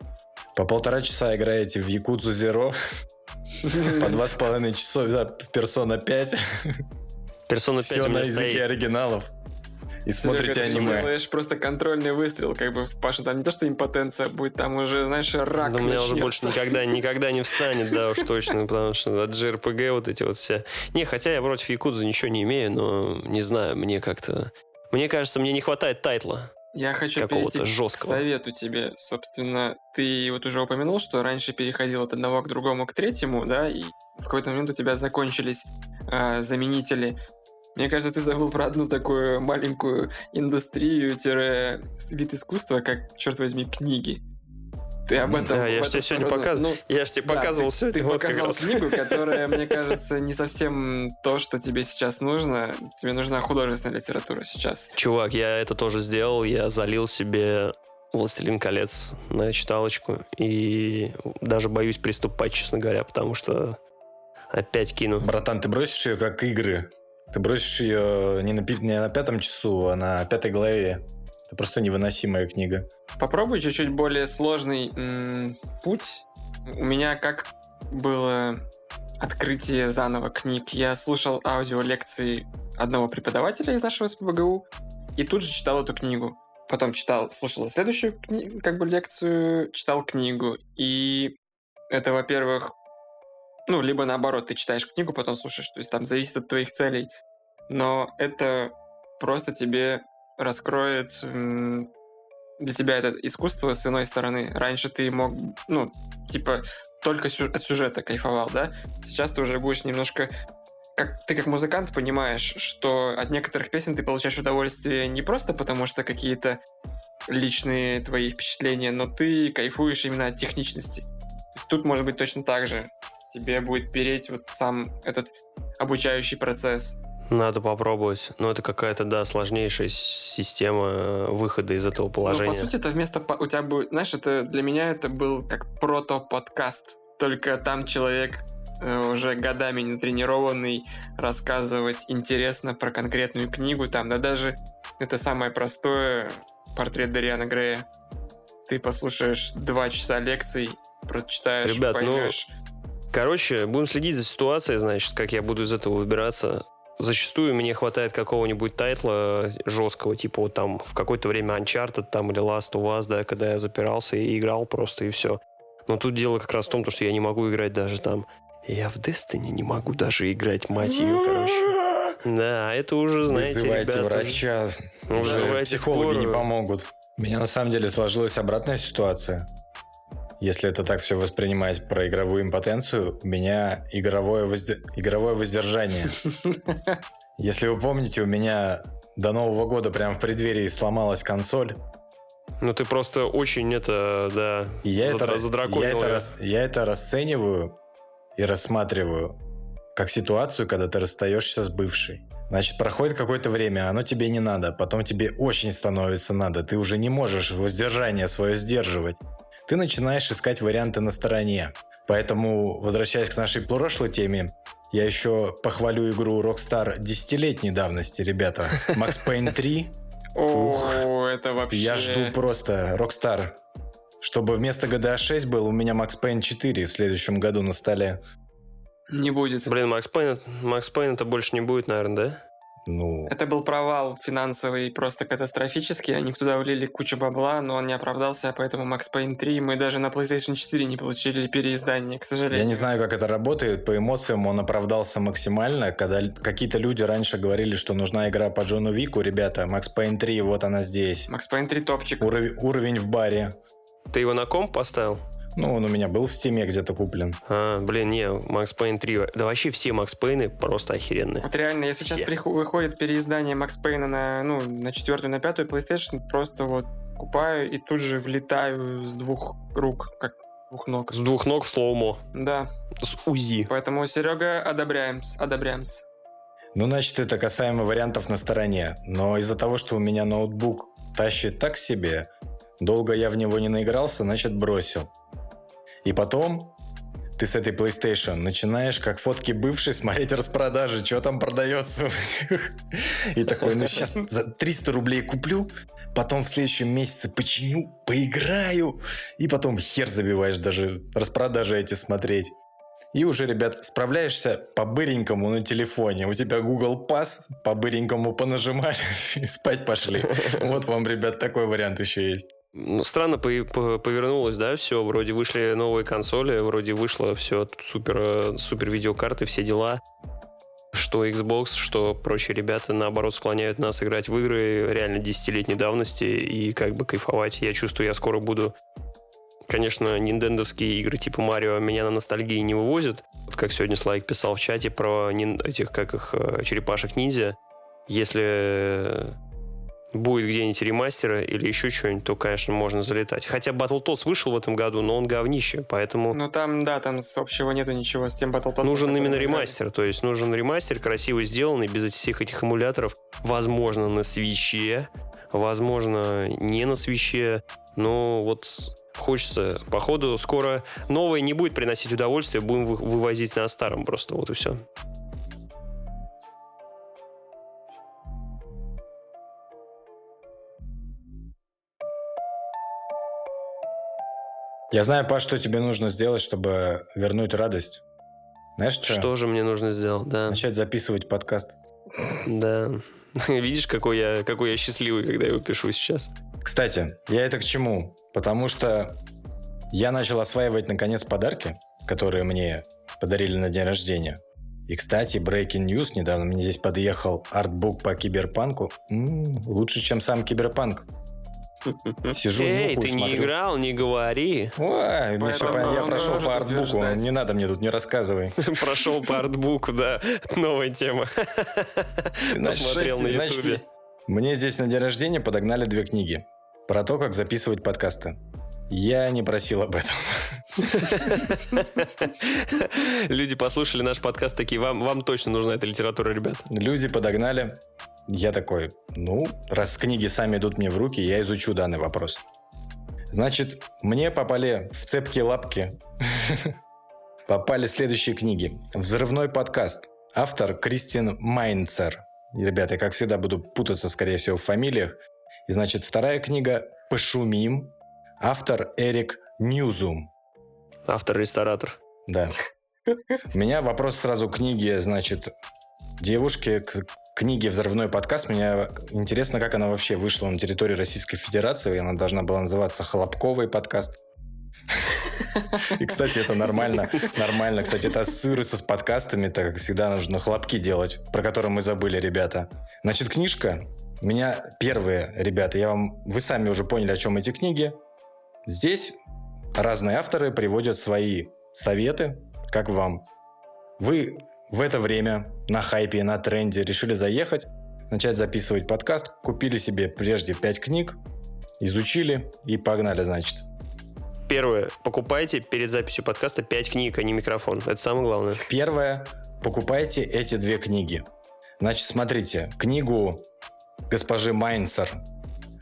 по полтора часа играете в Якудзу Зеро, по два с половиной часа Персона 5, Персона 5 все на языке оригиналов. И Серега, смотрите ты аниме. делаешь просто контрольный выстрел, как бы, Паша, там не то, что импотенция будет, там уже, знаешь, рак Да у меня уже больше никогда, никогда не встанет, да уж точно, потому что от JRPG вот эти вот все. Не, хотя я против Якудзы ничего не имею, но не знаю, мне как-то... Мне кажется, мне не хватает тайтла. Я хочу какого-то жесткого. совету тебе. Собственно, ты вот уже упомянул, что раньше переходил от одного к другому к третьему, да, и в какой-то момент у тебя закончились а, заменители. Мне кажется, ты забыл про одну такую маленькую индустрию-вид искусства, как, черт возьми, книги. Ты об этом... Да, я в ж тебе сегодня сторону, показывал. ну, Я же тебе да, показывал ты, сегодня. Ты вот показал книгу, которая, мне кажется, не совсем то, что тебе сейчас нужно. Тебе нужна художественная литература сейчас. Чувак, я это тоже сделал. Я залил себе «Властелин колец» на читалочку. И даже боюсь приступать, честно говоря, потому что опять кину. Братан, ты бросишь ее как игры. Ты бросишь ее не на, не на пятом часу, а на пятой главе. Это просто невыносимая книга. Попробуй чуть-чуть более сложный путь. У меня как было открытие заново книг. Я слушал аудиолекции одного преподавателя из нашего СПБГУ и тут же читал эту книгу. Потом читал, слушал следующую как бы лекцию, читал книгу. И это, во-первых, ну, либо наоборот, ты читаешь книгу, потом слушаешь. То есть там зависит от твоих целей. Но это просто тебе раскроет для тебя это искусство с иной стороны. Раньше ты мог, ну, типа, только сю- от сюжета кайфовал, да? Сейчас ты уже будешь немножко... Как, ты как музыкант понимаешь, что от некоторых песен ты получаешь удовольствие не просто потому, что какие-то личные твои впечатления, но ты кайфуешь именно от техничности. Тут может быть точно так же. Тебе будет переть вот сам этот обучающий процесс. Надо попробовать. Но это какая-то, да, сложнейшая система э, выхода из этого Ну, положения. по сути, это вместо... У тебя будет... Знаешь, это для меня это был как прото-подкаст. Только там человек э, уже годами натренированный рассказывать интересно про конкретную книгу. Там, да даже это самое простое портрет Дариана Грея. Ты послушаешь два часа лекций, прочитаешь, Ребят, ну, поймешь. Короче, будем следить за ситуацией, значит, как я буду из этого выбираться. Зачастую мне хватает какого-нибудь тайтла жесткого, типа вот там в какое-то время Uncharted там или Last of Us, да, когда я запирался и играл просто и все. Но тут дело как раз в том, то, что я не могу играть даже там. Я в Destiny не могу даже играть, мать ее, короче. Да, это уже, знаете, Вызывайте ребята, врача. Уже вызывайте психологи не скорую. помогут. У меня на самом деле сложилась обратная ситуация. Если это так все воспринимать про игровую импотенцию, у меня игровое, возде- игровое воздержание. Если вы помните, у меня до Нового года прям в преддверии сломалась консоль, Ну ты просто очень это, да, и я, задра- это, задраконил я, это, рас- я это расцениваю и рассматриваю как ситуацию, когда ты расстаешься с бывшей. Значит, проходит какое-то время, оно тебе не надо, потом тебе очень становится надо, ты уже не можешь воздержание свое сдерживать. Ты начинаешь искать варианты на стороне. Поэтому, возвращаясь к нашей прошлой теме, я еще похвалю игру Rockstar десятилетней давности, ребята. Max Payne 3. О, это вообще... Я жду просто Rockstar. Чтобы вместо GTA 6 был у меня Max Payne 4 в следующем году на столе. Не будет. Блин, Макс Пейн, Макс Пейн это больше не будет, наверное, да? Ну, Это был провал финансовый просто катастрофический. Они туда влили кучу бабла, но он не оправдался, поэтому Max Payne 3 мы даже на PlayStation 4 не получили переиздание, к сожалению. я не знаю, как это работает. По эмоциям он оправдался максимально. Когда какие-то люди раньше говорили, что нужна игра по Джону Вику, ребята, Max Payne 3, вот она здесь. Max Payne 3 топчик. Уров- уровень в баре. Ты его на комп поставил? Ну, он у меня был в Steam е где-то куплен. А, блин, не, Max Payne 3. Да вообще все Макс Пейны просто охеренные. Вот реально, если сейчас Все. приху- выходит переиздание Max Payne на, ну, на четвертую, на пятую PlayStation, просто вот покупаю и тут же влетаю с двух рук, как двух ног. С двух ног в slow-mo. Да, С УЗИ. поэтому, Серега, одобряем, одобряем. Ну, значит, это касаемо вариантов на стороне. Но из-за того, что у меня ноутбук тащит так себе, долго я в него не наигрался, значит, бросил. И потом ты с этой PlayStation начинаешь, как фотки бывшей, смотреть распродажи, что там продается. И такой, ну сейчас за 300 рублей куплю, потом в следующем месяце починю, поиграю, и потом хер забиваешь даже распродажи эти смотреть. И уже, ребят, справляешься по-быренькому на телефоне. У тебя Google Pass, по-быренькому понажимали и спать пошли. Вот вам, ребят, такой вариант еще есть. Ну, странно по- по- повернулось, да, все. Вроде вышли новые консоли, вроде вышло все супер, э, супер видеокарты, все дела. Что Xbox, что прочие ребята, наоборот, склоняют нас играть в игры реально десятилетней давности и как бы кайфовать. Я чувствую, я скоро буду... Конечно, ниндендовские игры типа Марио меня на ностальгии не вывозят. Вот как сегодня Слайк писал в чате про нин- этих, как их, э, черепашек-ниндзя. Если будет где-нибудь ремастера или еще что-нибудь, то, конечно, можно залетать. Хотя Battletoads вышел в этом году, но он говнище, поэтому Ну там, да, там общего нету ничего с тем Battletoads. нужен именно ремастер. То есть нужен ремастер, красиво сделанный, без этих всех этих эмуляторов. Возможно, на свече, возможно, не на свече. Но вот хочется, походу, скоро новое не будет приносить удовольствие, будем вы- вывозить на старом просто, вот и все. Я знаю, Паш, что тебе нужно сделать, чтобы вернуть радость. Знаешь, что? Что же мне нужно сделать, да? Начать записывать подкаст. Да. Видишь, какой я, какой я счастливый, когда я его пишу сейчас. Кстати, я это к чему? Потому что я начал осваивать, наконец, подарки, которые мне подарили на день рождения. И, кстати, Breaking News, недавно мне здесь подъехал артбук по киберпанку. М, лучше, чем сам киберпанк. Сижу, Эй, нюхаю, ты не смотрю. играл, не говори. Ой, мне Поэтому понятно. я прошел по артбуку, утверждать. не надо мне тут, не рассказывай. Прошел по артбуку, да. Новая тема. Посмотрел на Значит, ютубе. Мне здесь на день рождения подогнали две книги про то, как записывать подкасты. Я не просил об этом. Люди послушали наш подкаст такие, вам, вам точно нужна эта литература, ребят. Люди подогнали. Я такой, ну, раз книги сами идут мне в руки, я изучу данный вопрос. Значит, мне попали в цепкие лапки. Попали следующие книги. «Взрывной подкаст». Автор Кристин Майнцер. Ребята, я, как всегда, буду путаться, скорее всего, в фамилиях. И, значит, вторая книга «Пошумим». Автор Эрик Ньюзум. Автор-ресторатор. Да. У меня вопрос сразу к книге, значит, девушки, к книге «Взрывной подкаст». Мне интересно, как она вообще вышла на территории Российской Федерации. Она должна была называться «Хлопковый подкаст». И, кстати, это нормально. Нормально. Кстати, это ассоциируется с подкастами, так как всегда нужно хлопки делать, про которые мы забыли, ребята. Значит, книжка. У меня первые, ребята, я вам... Вы сами уже поняли, о чем эти книги. Здесь разные авторы приводят свои советы, как вам. Вы в это время на хайпе, на тренде решили заехать, начать записывать подкаст, купили себе прежде 5 книг, изучили и погнали, значит. Первое. Покупайте перед записью подкаста 5 книг, а не микрофон. Это самое главное. Первое. Покупайте эти две книги. Значит, смотрите. Книгу госпожи Майнцер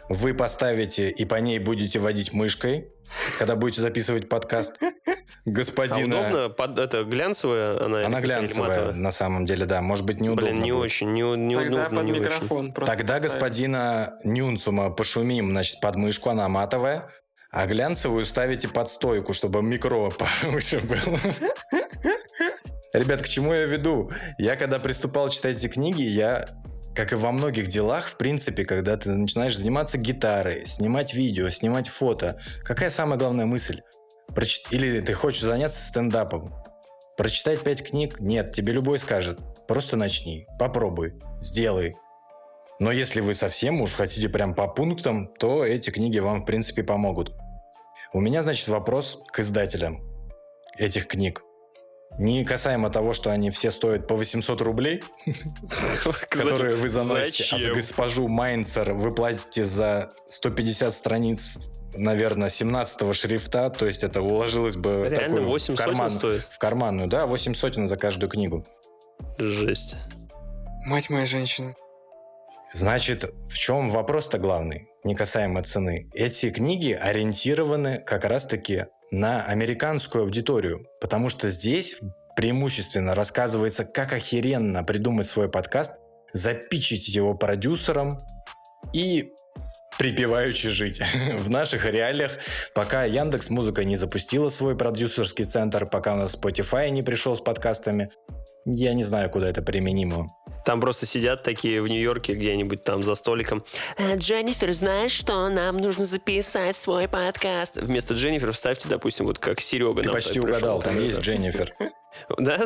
вы поставите и по ней будете водить мышкой, когда будете записывать подкаст. Господина... А удобно? Под, это глянцевая она? Она глянцевая, на самом деле, да. Может быть, неудобно Блин, не будет. очень, не, не Тогда удобно, под не очень. микрофон просто Тогда поставить. господина Нюнцума пошумим, значит, под мышку, она матовая, а глянцевую ставите под стойку, чтобы микро повыше было. Ребят, к чему я веду? Я когда приступал читать эти книги, я, как и во многих делах, в принципе, когда ты начинаешь заниматься гитарой, снимать видео, снимать фото, какая самая главная мысль? Прочит- Или ты хочешь заняться стендапом? Прочитать пять книг? Нет, тебе любой скажет. Просто начни, попробуй, сделай. Но если вы совсем уж хотите прям по пунктам, то эти книги вам, в принципе, помогут. У меня, значит, вопрос к издателям этих книг. Не касаемо того, что они все стоят по 800 рублей, которые вы заносите, а за госпожу Майнцер вы платите за 150 страниц, наверное, 17 шрифта, то есть это уложилось бы Реально такую 8 в, карман, стоит? в карманную, да, 8 сотен за каждую книгу. Жесть. Мать моя женщина. Значит, в чем вопрос-то главный, не касаемо цены? Эти книги ориентированы как раз-таки на американскую аудиторию, потому что здесь преимущественно рассказывается, как охеренно придумать свой подкаст, запичить его продюсером и припеваючи жить. В наших реалиях, пока Яндекс Музыка не запустила свой продюсерский центр, пока у нас Spotify не пришел с подкастами, я не знаю, куда это применимо. Там просто сидят такие в Нью-Йорке где-нибудь там за столиком. «Э, Дженнифер, знаешь что? Нам нужно записать свой подкаст. Вместо Дженнифер вставьте, допустим, вот как Серега. Ты почти так пришел. угадал, там есть Дженнифер. Да?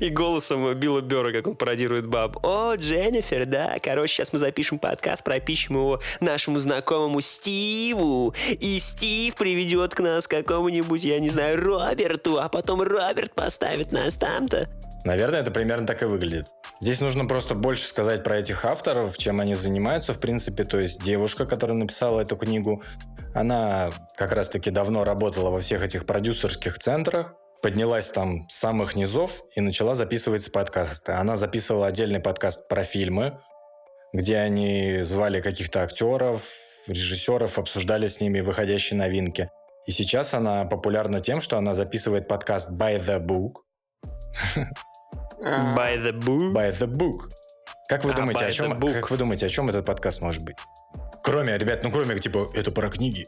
И голосом Билла Бера, как он пародирует баб. О, Дженнифер, да. Короче, сейчас мы запишем подкаст, пропишем его нашему знакомому Стиву. И Стив приведет к нас какому-нибудь, я не знаю, Роберту, а потом Роберт поставит нас там-то. Наверное, это примерно так и выглядит. Здесь нужно просто больше сказать про этих авторов, чем они занимаются, в принципе. То есть девушка, которая написала эту книгу, она как раз-таки давно работала во всех этих продюсерских центрах, поднялась там с самых низов и начала записывать подкасты. Она записывала отдельный подкаст про фильмы, где они звали каких-то актеров, режиссеров, обсуждали с ними выходящие новинки. И сейчас она популярна тем, что она записывает подкаст By the Book, А, By the book. By the book. Как вы А, думаете, о чем, как вы думаете, о чем этот подкаст может быть? Кроме, ребят, ну кроме, типа, это про книги.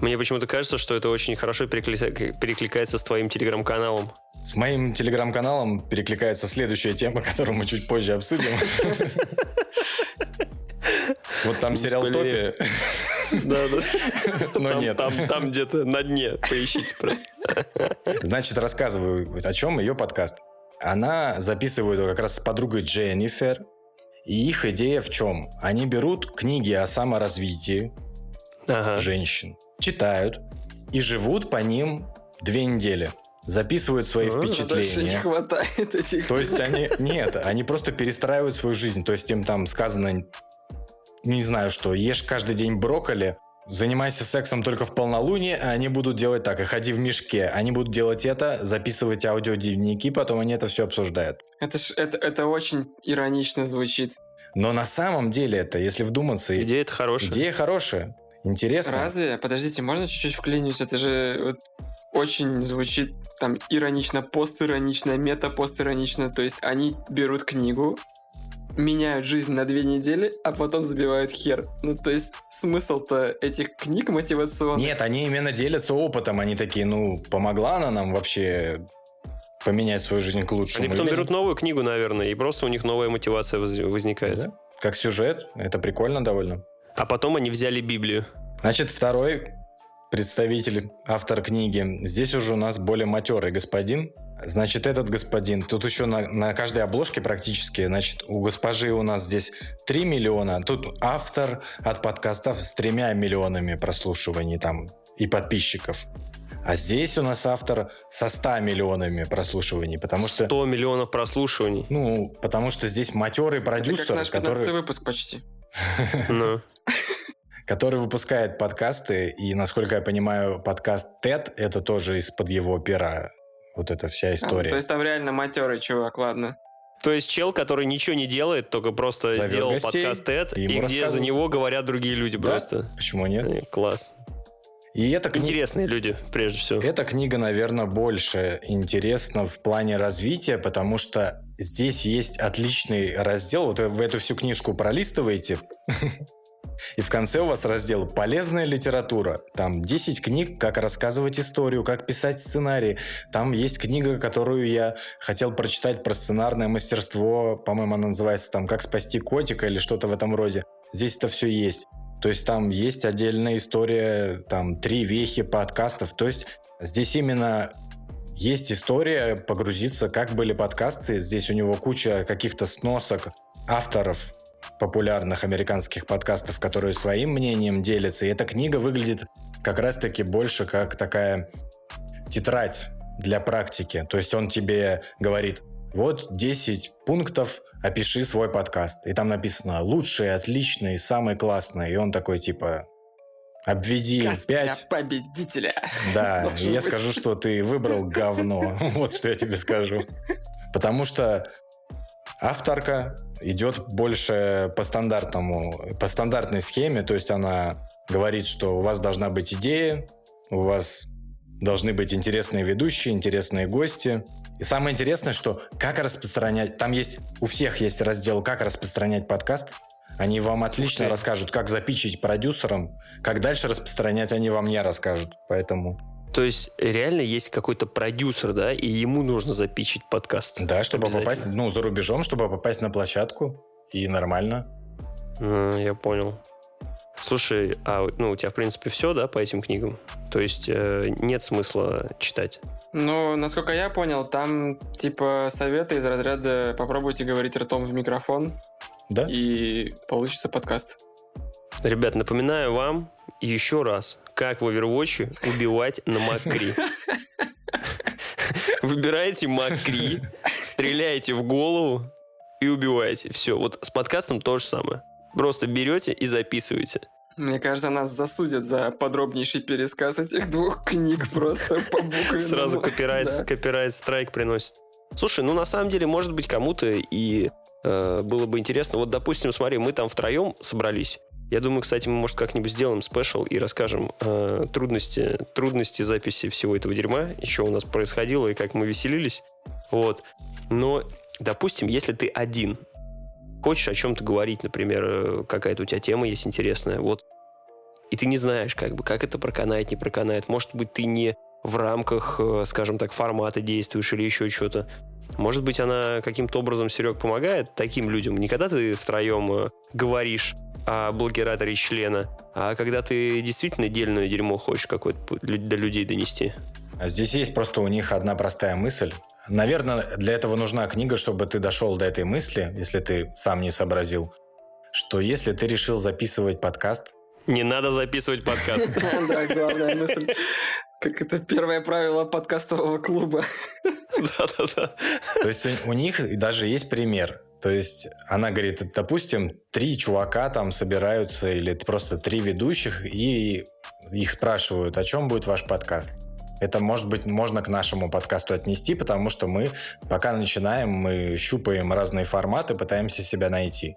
Мне почему-то кажется, что это очень хорошо перекли- перекликается с твоим телеграм-каналом. С моим телеграм-каналом перекликается следующая тема, которую мы чуть позже обсудим. Вот там сериал. Топи. Да, да. Но Там- нет. Там, там где-то на дне. Поищите просто. Значит, рассказываю, о чем ее подкаст. Она записывает как раз с подругой Дженнифер. И их идея в чем? Они берут книги о саморазвитии, Ага. женщин, читают и живут по ним две недели. Записывают свои А, Дальше не впечатления. хватает этих. То есть они... Нет, они просто перестраивают свою жизнь. То есть им там сказано, не знаю что, ешь каждый день брокколи, занимайся сексом только в полнолуние, а они будут делать так, и ходи в мешке. Они будут делать это, записывать аудиодневники, потом они это все обсуждают. Это, ж, это, это очень иронично звучит. Но на самом деле это, если вдуматься, Идея это хорошая. идея хорошая, интересная. Разве? Подождите, можно чуть-чуть вклинюсь? Это же вот очень звучит там иронично, постиронично, мета-постиронично. То есть они берут книгу, меняют жизнь на две недели, а потом забивают хер. Ну, то есть смысл-то этих книг мотивационных. Нет, они именно делятся опытом. Они такие, ну, помогла она нам вообще поменять свою жизнь к лучшему. Они потом или берут новую книгу, наверное, и просто у них новая мотивация воз- возникает. Да? Как сюжет, это прикольно довольно. А потом они взяли Библию. Значит, второй представитель, автор книги. Здесь уже у нас более матерый господин. Значит, этот господин, тут еще на, на каждой обложке практически, значит, у госпожи у нас здесь 3 миллиона, тут автор от подкастов с тремя миллионами прослушиваний там и подписчиков. А здесь у нас автор со 100 миллионами прослушиваний, потому что... 100 миллионов прослушиваний. Ну, потому что здесь матерый Это как продюсер, наш 15 который... выпуск почти. Ну. который выпускает подкасты, и, насколько я понимаю, подкаст TED — это тоже из-под его пера. Вот эта вся история. А, то есть там реально матерый чувак, ладно. То есть чел, который ничего не делает, только просто Зовет сделал гостей, подкаст TED, и и, где за него говорят другие люди Да, просто. Почему нет? Э, Класс. И эта книга... Интересные люди, прежде всего. Эта книга, наверное, больше интересна в плане развития, потому что здесь есть отличный раздел. Вот вы эту всю книжку пролистываете, и в конце у вас раздел «Полезная литература». Там 10 книг, как рассказывать историю, как писать сценарий. Там есть книга, которую я хотел прочитать про сценарное мастерство. По-моему, она называется там «Как спасти котика» или что-то в этом роде. Здесь это все есть. То есть там есть отдельная история, там три вехи подкастов. То есть здесь именно есть история погрузиться, как были подкасты. Здесь у него куча каких-то сносок авторов популярных американских подкастов, которые своим мнением делятся. И эта книга выглядит как раз-таки больше как такая тетрадь для практики. То есть он тебе говорит, вот 10 пунктов, опиши свой подкаст. И там написано лучший, отличный, самый классный. И он такой типа, обведи Каст 5. для победителя. Да, я быть. скажу, что ты выбрал говно. Вот что я тебе скажу. Потому что авторка идет больше по стандартному, по стандартной схеме, то есть она говорит, что у вас должна быть идея, у вас должны быть интересные ведущие, интересные гости. И самое интересное, что как распространять... Там есть... У всех есть раздел «Как распространять подкаст». Они вам отлично расскажут, как запичить продюсерам. Как дальше распространять, они вам не расскажут. Поэтому... То есть реально есть какой-то продюсер, да, и ему нужно запичить подкаст. Да, чтобы попасть, ну, за рубежом, чтобы попасть на площадку. И нормально. А, я понял. Слушай, а ну, у тебя, в принципе, все, да, по этим книгам? То есть э, нет смысла читать? Ну, насколько я понял, там типа советы из разряда попробуйте говорить ртом в микрофон, Да? и получится подкаст. Ребят, напоминаю вам еще раз, как в Overwatch убивать на Макри. Выбираете Макри, стреляете в голову и убиваете. Все, вот с подкастом то же самое. Просто берете и записываете. Мне кажется, нас засудят за подробнейший пересказ этих двух книг просто по букве. Сразу копирайт, копирайт страйк приносит. Слушай, ну на самом деле, может быть, кому-то и э, было бы интересно. Вот, допустим, смотри, мы там втроем собрались. Я думаю, кстати, мы, может, как-нибудь сделаем спешл и расскажем э, трудности, трудности записи всего этого дерьма, что у нас происходило, и как мы веселились. Вот. Но, допустим, если ты один, хочешь о чем-то говорить, например, э, какая-то у тебя тема есть интересная, вот, и ты не знаешь, как бы, как это проканает, не проканает. Может быть, ты не в рамках, э, скажем так, формата действуешь или еще что-то. Может быть, она каким-то образом, Серег, помогает таким людям. Не когда ты втроем э, говоришь о блогераторе члена, а когда ты действительно дельное дерьмо хочешь какое-то до людей донести. А Здесь есть просто у них одна простая мысль. Наверное, для этого нужна книга, чтобы ты дошел до этой мысли, если ты сам не сообразил, что если ты решил записывать подкаст, Не надо записывать подкаст. Да, главная мысль. Как это первое правило подкастового клуба. Да-да-да. то есть у, у них даже есть пример. То есть она говорит, допустим, три чувака там собираются или просто три ведущих и их спрашивают, о чем будет ваш подкаст. Это, может быть, можно к нашему подкасту отнести, потому что мы, пока начинаем, мы щупаем разные форматы, пытаемся себя найти.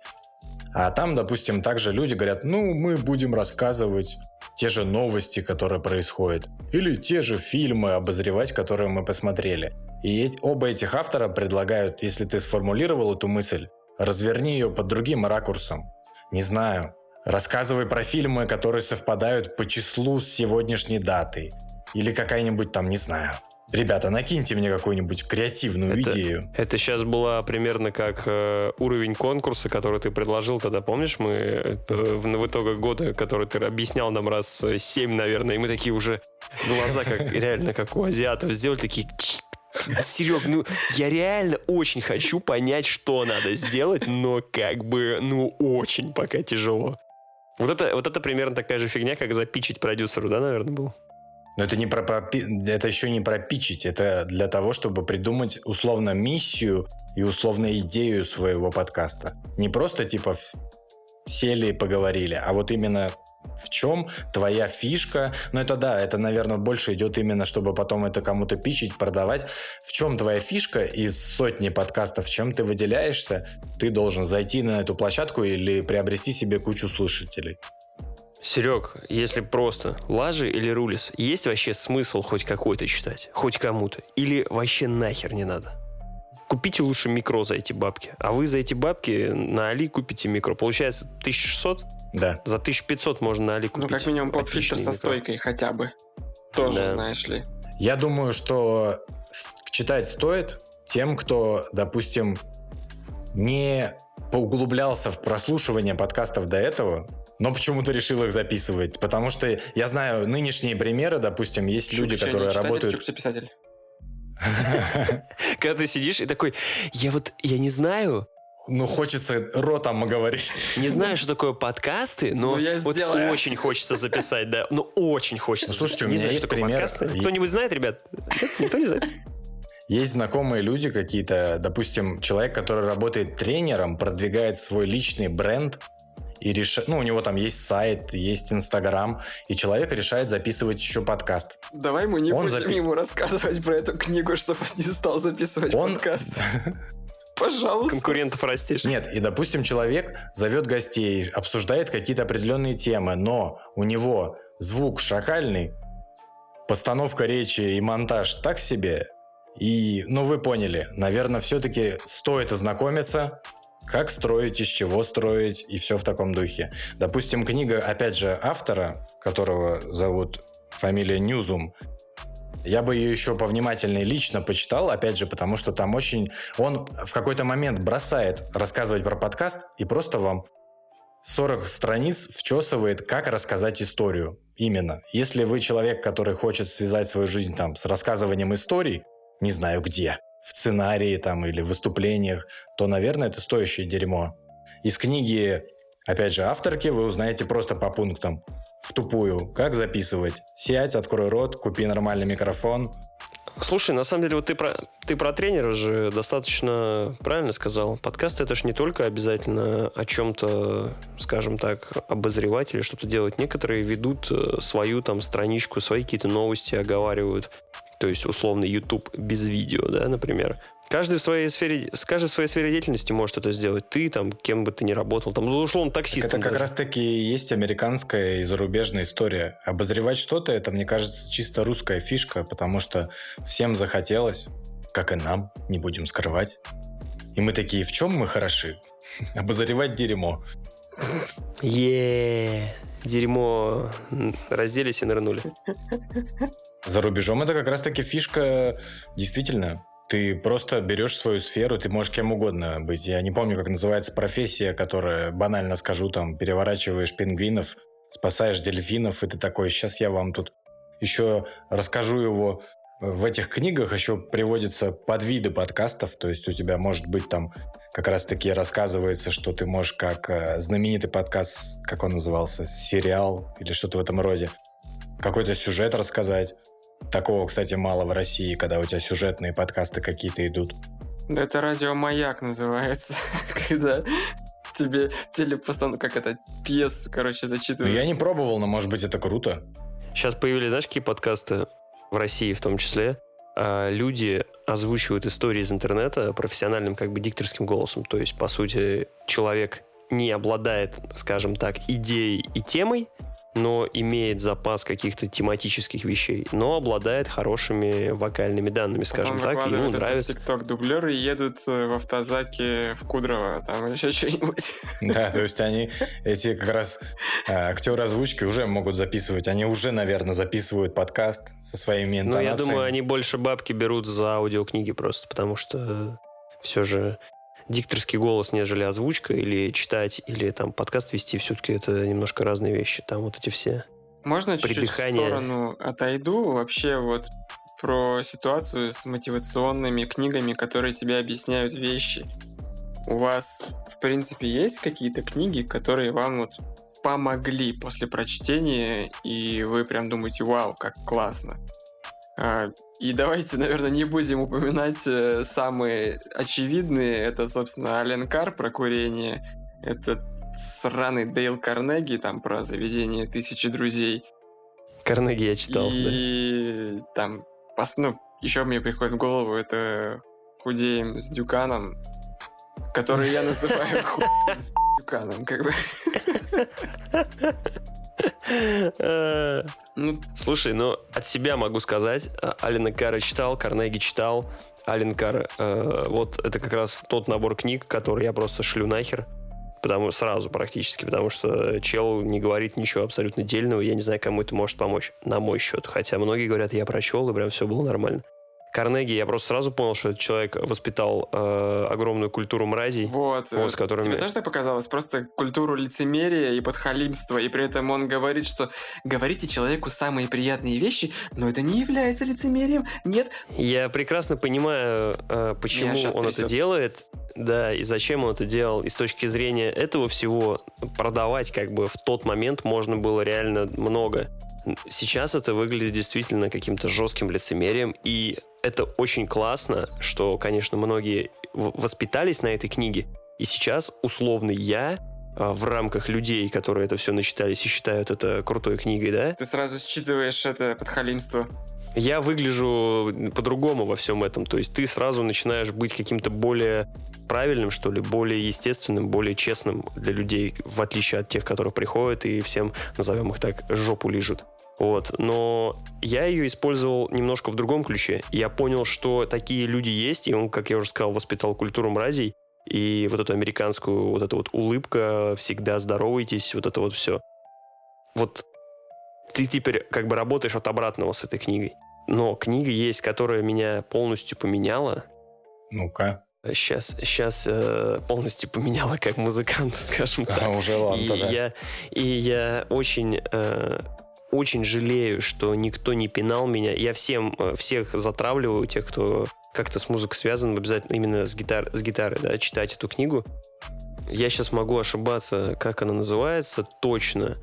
А там, допустим, также люди говорят, ну, мы будем рассказывать те же новости, которые происходят, или те же фильмы обозревать, которые мы посмотрели. И оба этих автора предлагают, если ты сформулировал эту мысль, разверни ее под другим ракурсом. Не знаю. Рассказывай про фильмы, которые совпадают по числу с сегодняшней датой. Или какая-нибудь там, не знаю. Ребята, накиньте мне какую-нибудь креативную Это- идею. Это сейчас была примерно как э, уровень конкурса, который ты предложил тогда, помнишь, мы э, в, в итогах года, который ты объяснял нам раз э, семь, наверное, и мы такие уже глаза как реально как у азиатов сделали, такие Серег, ну я реально очень хочу понять, что надо сделать, но как бы, ну очень пока тяжело. Вот это, вот это примерно такая же фигня, как запичить продюсеру, да, наверное, был? Но это не про, про пи- это еще не про пичить, это для того, чтобы придумать условно миссию и условно идею своего подкаста. Не просто типа сели и поговорили, а вот именно В чем твоя фишка? Ну, это да, это, наверное, больше идет именно, чтобы потом это кому-то пичить, продавать. В чем твоя фишка из сотни подкастов? Чем ты выделяешься? Ты должен зайти на эту площадку или приобрести себе кучу слушателей. Серег, если просто лажи или рулис, есть вообще смысл хоть какой-то читать? Хоть кому-то? Или вообще нахер не надо? Купите лучше микро за эти бабки. А вы за эти бабки на Али купите микро. Получается 1600? Да. За 1500 можно на Али купить. Ну, как минимум, поп-фильтр со микро. стойкой хотя бы. Тоже, Да. знаешь ли. Я думаю, что читать стоит тем, кто, допустим, не поуглублялся в прослушивание подкастов до этого, но почему-то решил их записывать. Потому что я знаю нынешние примеры, допустим, есть люди, Чукча не которые читатель, работают... Чукча писатель. Когда ты сидишь и такой, я вот, я не знаю, Ну, хочется ротом говорить. не знаю, что такое подкасты, но Ну, я вот сделаю. очень хочется записать, да. Ну, очень хочется. Ну, слушайте, записать. у не меня что есть такое пример. подкасты. И- Кто-нибудь знает, ребят? Никто не знает? Есть знакомые люди какие-то, допустим, человек, который работает тренером, продвигает свой личный бренд и решает, ну, у него там есть сайт, есть Инстаграм, и человек решает записывать еще подкаст. Давай мы не Он будем запи- ему рассказывать про эту книгу, чтобы он не стал записывать Он- подкаст. Пожалуйста. Конкурентов растишь. Нет, и, допустим, человек зовет гостей, обсуждает какие-то определенные темы, но у него звук шакальный, постановка речи и монтаж так себе. И, ну, вы поняли, наверное, все-таки стоит ознакомиться, как строить, из чего строить, и все в таком духе. Допустим, книга, опять же, автора, которого зовут фамилия Ньюзум, я бы ее еще повнимательнее лично почитал, опять же, потому что там очень... Он в какой-то момент бросает рассказывать про подкаст и просто вам 40 страниц вчесывает, как рассказать историю. Именно. Если вы человек, который хочет связать свою жизнь там с рассказыванием историй, не знаю где, в сценарии там или в выступлениях, то, наверное, это стоящее дерьмо. Из книги, опять же, авторки вы узнаете просто по пунктам. В тупую. Как записывать? Сядь, открой рот, купи нормальный микрофон. Слушай, на самом деле, вот ты про, ты про тренера же достаточно правильно сказал. Подкаст это же не только обязательно о чем-то, скажем так, обозревать или что-то делать. Некоторые ведут э, свою там страничку, свои какие-то новости оговаривают. То есть, условно, YouTube без видео, да, например. Каждый в своей сфере, с каждой в своей сфере деятельности может это сделать. Ты там, кем бы ты ни работал, там, ну, условно, Так таксистом. это как даже. раз таки и есть американская и зарубежная история. Обозревать что-то, это, мне кажется, чисто русская фишка, потому что всем захотелось, как и нам, не будем скрывать. И мы такие, в чем мы хороши? Обозревать дерьмо. Е дерьмо разделись и нырнули. За рубежом это как раз таки фишка действительно. Ты просто берешь свою сферу, ты можешь кем угодно быть. Я не помню, как называется профессия, которая, банально скажу, там, переворачиваешь пингвинов, спасаешь дельфинов, и ты такой, сейчас я вам тут еще расскажу его. В этих книгах еще приводятся подвиды подкастов, то есть у тебя может быть там как раз таки рассказывается, что ты можешь как э, знаменитый подкаст, как он назывался, сериал или что-то в этом роде, какой-то сюжет рассказать. Такого, кстати, мало в России, когда у тебя сюжетные подкасты какие-то идут. Да это радио «Маяк» называется. Когда тебе телепостанов... Как это? Пьесу, короче, Ну, зачитывают. я не пробовал, но может быть это круто. Сейчас появились, знаешь, какие подкасты в России в том числе? А, Люди озвучивают истории из интернета профессиональным как бы дикторским голосом. То есть, по сути, человек не обладает, скажем так, идеей и темой, но имеет запас каких-то тематических вещей, но обладает хорошими вокальными данными, скажем Потом так, и ему нравится. ТикТок дублеры едут э, в автозаке в Кудрово, там или еще что-нибудь. Да, то есть они, эти как раз э, актеры озвучки уже могут записывать. Они уже, наверное, записывают подкаст со своими Ну, интонациями. я думаю, они больше бабки берут за аудиокниги просто, потому что все же дикторский голос, нежели озвучка, или читать, или там подкаст вести, все-таки это немножко разные вещи. Там вот эти все. Можно чуть-чуть в сторону отойду? Вообще вот про ситуацию с мотивационными книгами, которые тебе объясняют вещи. У вас, в принципе, есть какие-то книги, которые вам вот помогли после прочтения, и вы прям думаете, вау, как классно. А, И давайте, наверное, не будем упоминать э, самые очевидные. Это, собственно, Ален Кар про курение. Это сраный Дейл Карнеги, там про заведение тысячи друзей. Карнеги я читал, И да. там, ну, еще мне приходит в голову, это худеем с Дюканом, который я называю хуем с Дюканом, как бы. Ну, Слушай, ну от себя могу сказать, а, Алина Кара читал, Карнеги читал, Ален Кар, э, вот это как раз тот набор книг, который я просто шлю нахер, потому сразу практически, потому что чел не говорит ничего абсолютно дельного, я не знаю, кому это может помочь, на мой счет, хотя многие говорят, я прочел, и прям все было нормально. Карнеги, я просто сразу понял, что этот человек воспитал э, огромную культуру мразей. Вот, вот с которыми... тебе тоже так показалось? Просто культуру лицемерия и подхалимства, и при этом он говорит, что говорите человеку самые приятные вещи, но это не является лицемерием, нет. Я прекрасно понимаю, э, почему он трясет. это делает, да, и зачем он это делал. И с точки зрения этого всего продавать как бы в тот момент можно было реально много. Сейчас это выглядит действительно каким-то жестким лицемерием, и это очень классно, что, конечно, многие воспитались на этой книге, и сейчас условно я а, в рамках людей, которые это все начитались и считают это крутой книгой, да? Ты сразу считываешь это подхалимство. Я выгляжу по-другому во всем этом. То есть ты сразу начинаешь быть каким-то более правильным, что ли, более естественным, более честным для людей, в отличие от тех, которые приходят и всем, назовем их так, жопу лижут. Вот. Но я ее использовал немножко в другом ключе. Я понял, что такие люди есть, и он, как я уже сказал, воспитал культуру мразей, и вот эту американскую, вот эта вот улыбка, всегда здоровайтесь, вот это вот все. Вот ты теперь как бы работаешь от обратного с этой книгой. Но книга есть, которая меня полностью поменяла. Ну-ка. Сейчас, сейчас э, полностью поменяла как музыкант, скажем так. А, уже ладно, и тогда. я И я очень э, очень жалею, что никто не пинал меня. Я всем, э, всех затравливаю, тех, кто как-то с музыкой связан, обязательно именно с, гитар, с гитарой, да, читать эту книгу. Я сейчас могу ошибаться, как она называется точно,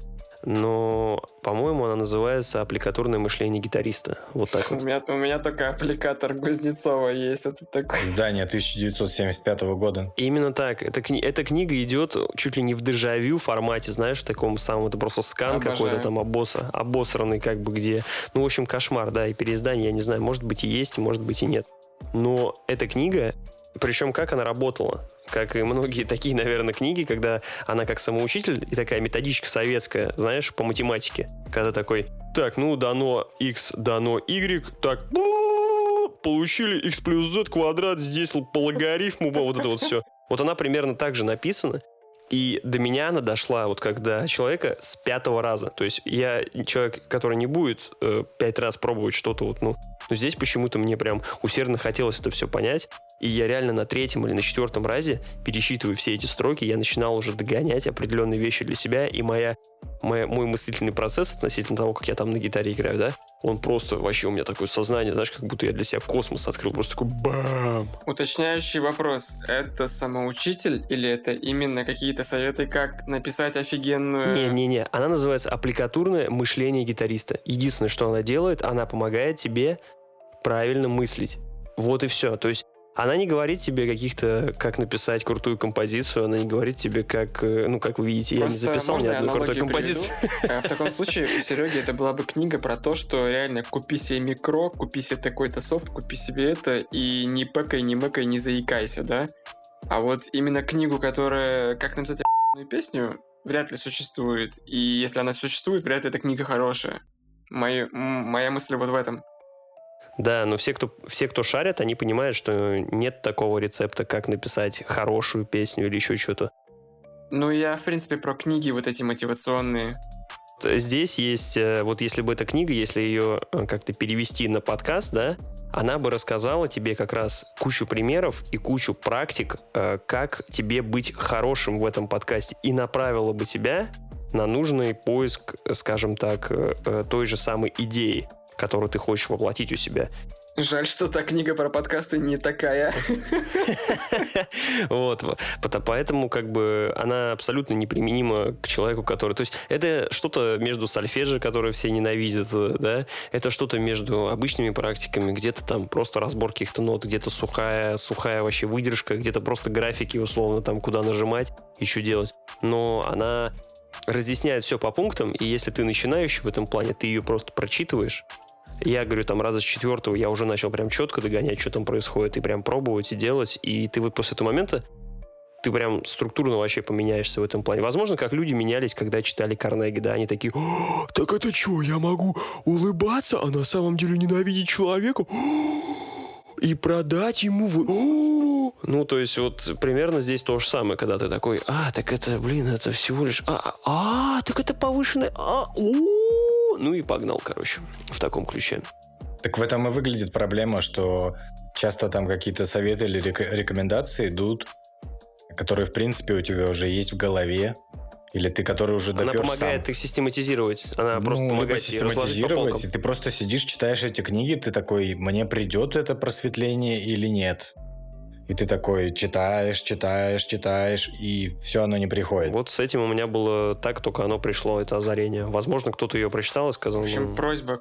но, по-моему, она называется «Аппликатурное мышление гитариста». Вот так вот. У меня, у меня только аппликатор Кузнецова есть. Это такое. Издание 1975 года. Именно так. Эта, кни- эта книга идет чуть ли не в дежавю формате, знаешь, в таком самом, это просто скан Обожаю. какой-то там обоса, обосранный как бы где. Ну, в общем, кошмар, да, и переиздание, я не знаю, может быть и есть, может быть и нет. Но эта книга, причем как она работала? Как и многие такие, наверное, книги, когда она как самоучитель и такая методичка советская, знаешь, по математике. Когда такой, так, ну, дано x, дано y, так, получили x плюс z квадрат, здесь по логарифму, вот это вот все. Вот она примерно так же написана, и до меня она дошла вот когда человека с пятого раза. То есть я человек, который не будет э, пять раз пробовать что-то вот, ну, но здесь почему-то мне прям усердно хотелось это все понять. И я реально на третьем или на четвертом разе, пересчитываю все эти строки, я начинал уже догонять определенные вещи для себя, и моя, моя, мой мыслительный процесс относительно того, как я там на гитаре играю, да, он просто вообще у меня такое сознание, знаешь, как будто я для себя космос открыл, просто такой бам! Уточняющий вопрос. Это самоучитель или это именно какие-то советы, как написать офигенную... Не-не-не, она называется аппликатурное мышление гитариста. Единственное, что она делает, она помогает тебе правильно мыслить. Вот и все. То есть она не говорит тебе каких-то, как написать крутую композицию, она не говорит тебе, как, э, ну, как вы видите, Просто я не записал ни одной крутой композиции. Э, в таком случае у Сереги это была бы книга про то, что реально купи себе микро, купи себе такой-то софт, купи себе это, и не пэкай, не мэкай, не заикайся, да? А вот именно книгу, которая «Как написать песню», вряд ли существует. И если она существует, вряд ли эта книга хорошая. Моя, моя мысль вот в этом. Да, но все кто, все, кто шарят, они понимают, что нет такого рецепта, как написать хорошую песню или еще что-то. Ну, я, в принципе, про книги вот эти мотивационные. Здесь есть, э, вот если бы эта книга, если ее э, как-то перевести на подкаст, да, она бы рассказала тебе как раз кучу примеров и кучу практик, э, как тебе быть хорошим в этом подкасте, и направила бы тебя на нужный поиск, скажем так, той же самой идеи которую ты хочешь воплотить у себя. Жаль, что та книга про подкасты не такая. Вот. Поэтому как бы она абсолютно неприменима к человеку, который... То есть это что-то между сольфеджи, который все ненавидят, да? Это что-то между обычными практиками, где-то там просто разбор каких-то нот, где-то сухая, сухая вообще выдержка, где-то просто графики условно там куда нажимать, еще делать. Но она разъясняет все по пунктам, и если ты начинающий в этом плане, ты ее просто прочитываешь, я говорю, там раза с четвертого я уже начал прям четко догонять, что там происходит, и прям пробовать и делать. И ты вот после этого момента ты прям структурно вообще поменяешься в этом плане. Возможно, как люди менялись, когда читали Карнеги, да, они такие, так это что, я могу улыбаться, а на самом деле ненавидеть человека? и продать ему... В... Ну, то есть вот примерно здесь то же самое, когда ты такой, а, так это, блин, это всего лишь... А, а, так это повышенное... А, о, ну и погнал, короче, в таком ключе. Так в этом и выглядит проблема, что часто там какие-то советы или рек- рекомендации идут, которые, в принципе, у тебя уже есть в голове, или ты, который уже допер Она помогает сам. их систематизировать. Она ну, просто помогает систематизировать, и ты просто сидишь, читаешь эти книги, ты такой, мне придет это просветление или нет? И ты такой читаешь, читаешь, читаешь, и все оно не приходит. Вот с этим у меня было так, только оно пришло, это озарение. Возможно, кто-то ее прочитал и сказал... В общем, ну... просьба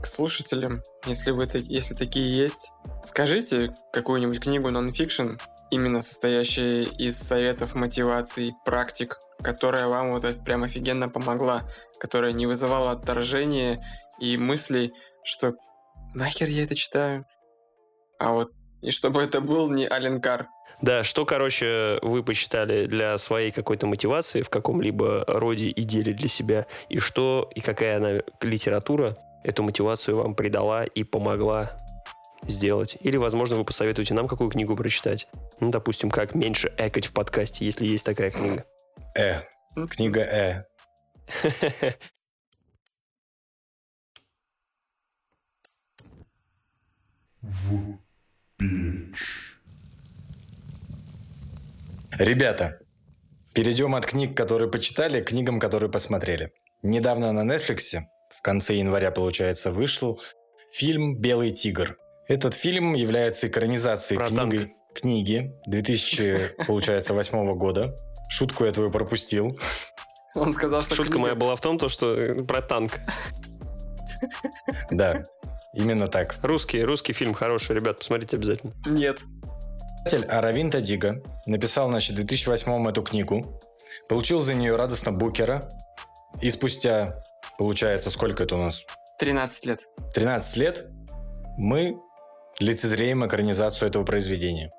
к слушателям, если вы если такие есть, скажите какую-нибудь книгу нонфикшн, именно состоящая из советов, мотиваций, практик, которая вам вот прям офигенно помогла, которая не вызывала отторжения и мыслей, что нахер я это читаю, а вот и чтобы это был не Аленкар. Да, что, короче, вы посчитали для своей какой-то мотивации в каком-либо роде и деле для себя, и что, и какая она литература эту мотивацию вам придала и помогла сделать. Или, возможно, вы посоветуете нам какую книгу прочитать. Ну, допустим, как меньше экать в подкасте, если есть такая книга. Э. Книга Э. В печь. Ребята, перейдем от книг, которые почитали, к книгам, которые посмотрели. Недавно на Netflix, в конце января, получается, вышел фильм «Белый тигр». Этот фильм является экранизацией Про книги, книги 2000, получается, восьмого года. Шутку я твою пропустил. Он сказал, что Шутка книга... моя была в том, то, что э, про танк. Да, именно так. Русский, русский фильм хороший, ребят, посмотрите обязательно. Нет. Писатель Аравин Тадига написал, значит, в 2008 эту книгу, получил за нее радостно Букера, и спустя, получается, сколько это у нас? 13 лет. 13 лет мы лицезреем экранизацию этого произведения.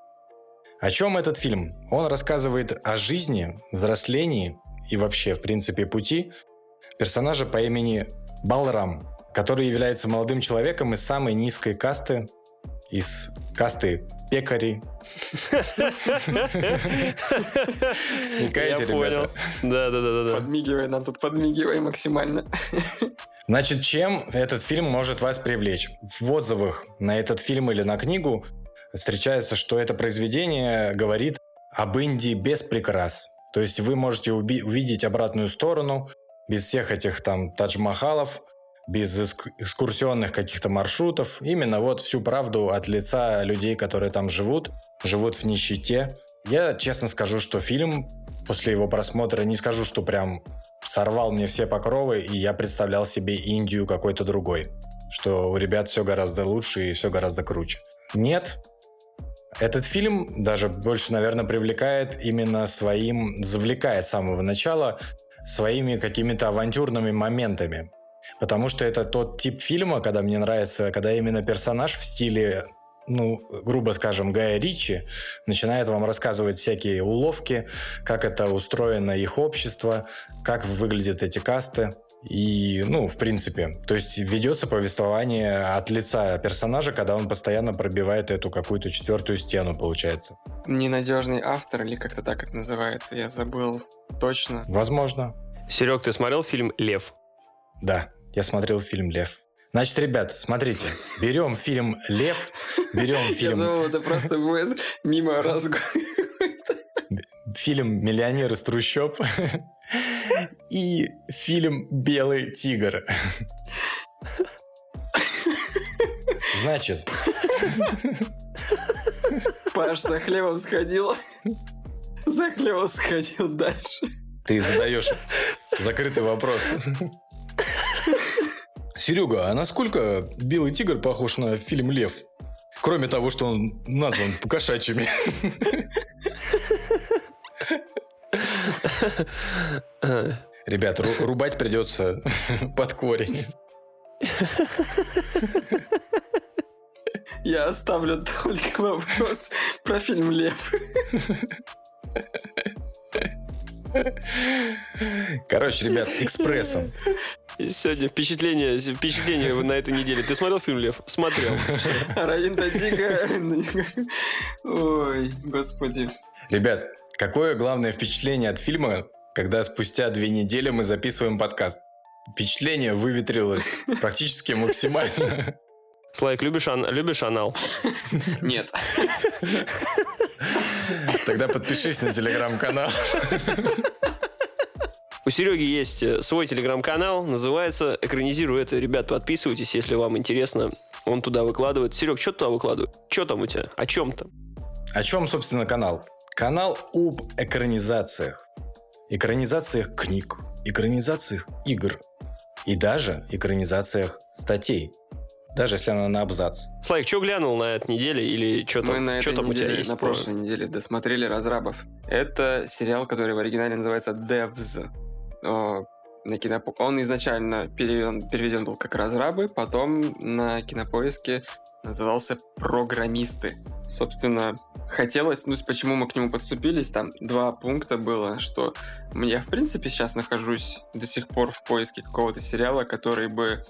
О чем этот фильм? Он рассказывает о жизни, взрослении и вообще, в принципе, пути персонажа по имени Балрам, который является молодым человеком из самой низкой касты, из касты пекарей. Смекаете, ребята? Да, да, да, да. Подмигивай нам тут, подмигивай максимально. Значит, чем этот фильм может вас привлечь? В отзывах на этот фильм или на книгу встречается, что это произведение говорит об Индии без прикрас. То есть вы можете увидеть обратную сторону, без всех этих там тадж-махалов, без экскурсионных каких-то маршрутов. Именно вот всю правду от лица людей, которые там живут, живут в нищете. Я честно скажу, что фильм после его просмотра не скажу, что прям сорвал мне все покровы, и я представлял себе Индию какой-то другой. Что у ребят все гораздо лучше и все гораздо круче. Нет, этот фильм даже больше, наверное, привлекает именно своим, завлекает с самого начала своими какими-то авантюрными моментами. Потому что это тот тип фильма, когда мне нравится, когда именно персонаж в стиле ну, грубо скажем, Гая Ричи начинает вам рассказывать всякие уловки, как это устроено их общество, как выглядят эти касты. И, ну, в принципе, то есть ведется повествование от лица персонажа, когда он постоянно пробивает эту какую-то четвертую стену, получается. Ненадежный автор, или как-то так это называется, я забыл точно. Возможно. Серег, ты смотрел фильм «Лев»? Да, я смотрел фильм «Лев». Значит, ребят, смотрите, берем фильм «Лев», берем фильм... Я думал, это просто будет мимо разговора. Фильм «Миллионер из трущоб» и фильм «Белый тигр». Значит, Паш за хлебом сходил. За хлебом сходил дальше. ты задаешь закрытый вопрос. Серега, а насколько Белый тигр похож на фильм Лев? Кроме того, что он назван покошачьими. Ребят, ру- рубать придется под корень. Я оставлю только вопрос про фильм «Лев». Короче, ребят, экспрессом. Сегодня впечатление, впечатление на этой неделе. Ты смотрел фильм «Лев»? Смотрел. Равин Дадига. Ой, господи. Ребят, какое главное впечатление от фильма, когда спустя две недели мы записываем подкаст? Впечатление выветрилось практически максимально. Слайк, любишь, ан- любишь анал? Нет. Тогда подпишись на телеграм-канал. У Сереги есть э, свой телеграм-канал, называется «Экранизирую это». Ребят, подписывайтесь, если вам интересно. Он туда выкладывает. Серег, что туда выкладывает? Что там у тебя? О чем там? О чем, собственно, канал? Канал об экранизациях. Экранизациях книг, экранизациях игр и даже экранизациях статей. Даже если она на абзац. Слайк, что глянул на этой неделе или что Мы там, на что этой там у тебя неделе, есть? на про- прошлой неделе досмотрели «Разрабов». Это сериал, который в оригинале называется «Devs». О, На кинопо... Он изначально переведен, переведен был как «Разрабы», потом на кинопоиске назывался «Программисты». Собственно, хотелось, ну, почему мы к нему подступились, там два пункта было, что я, в принципе, сейчас нахожусь до сих пор в поиске какого-то сериала, который бы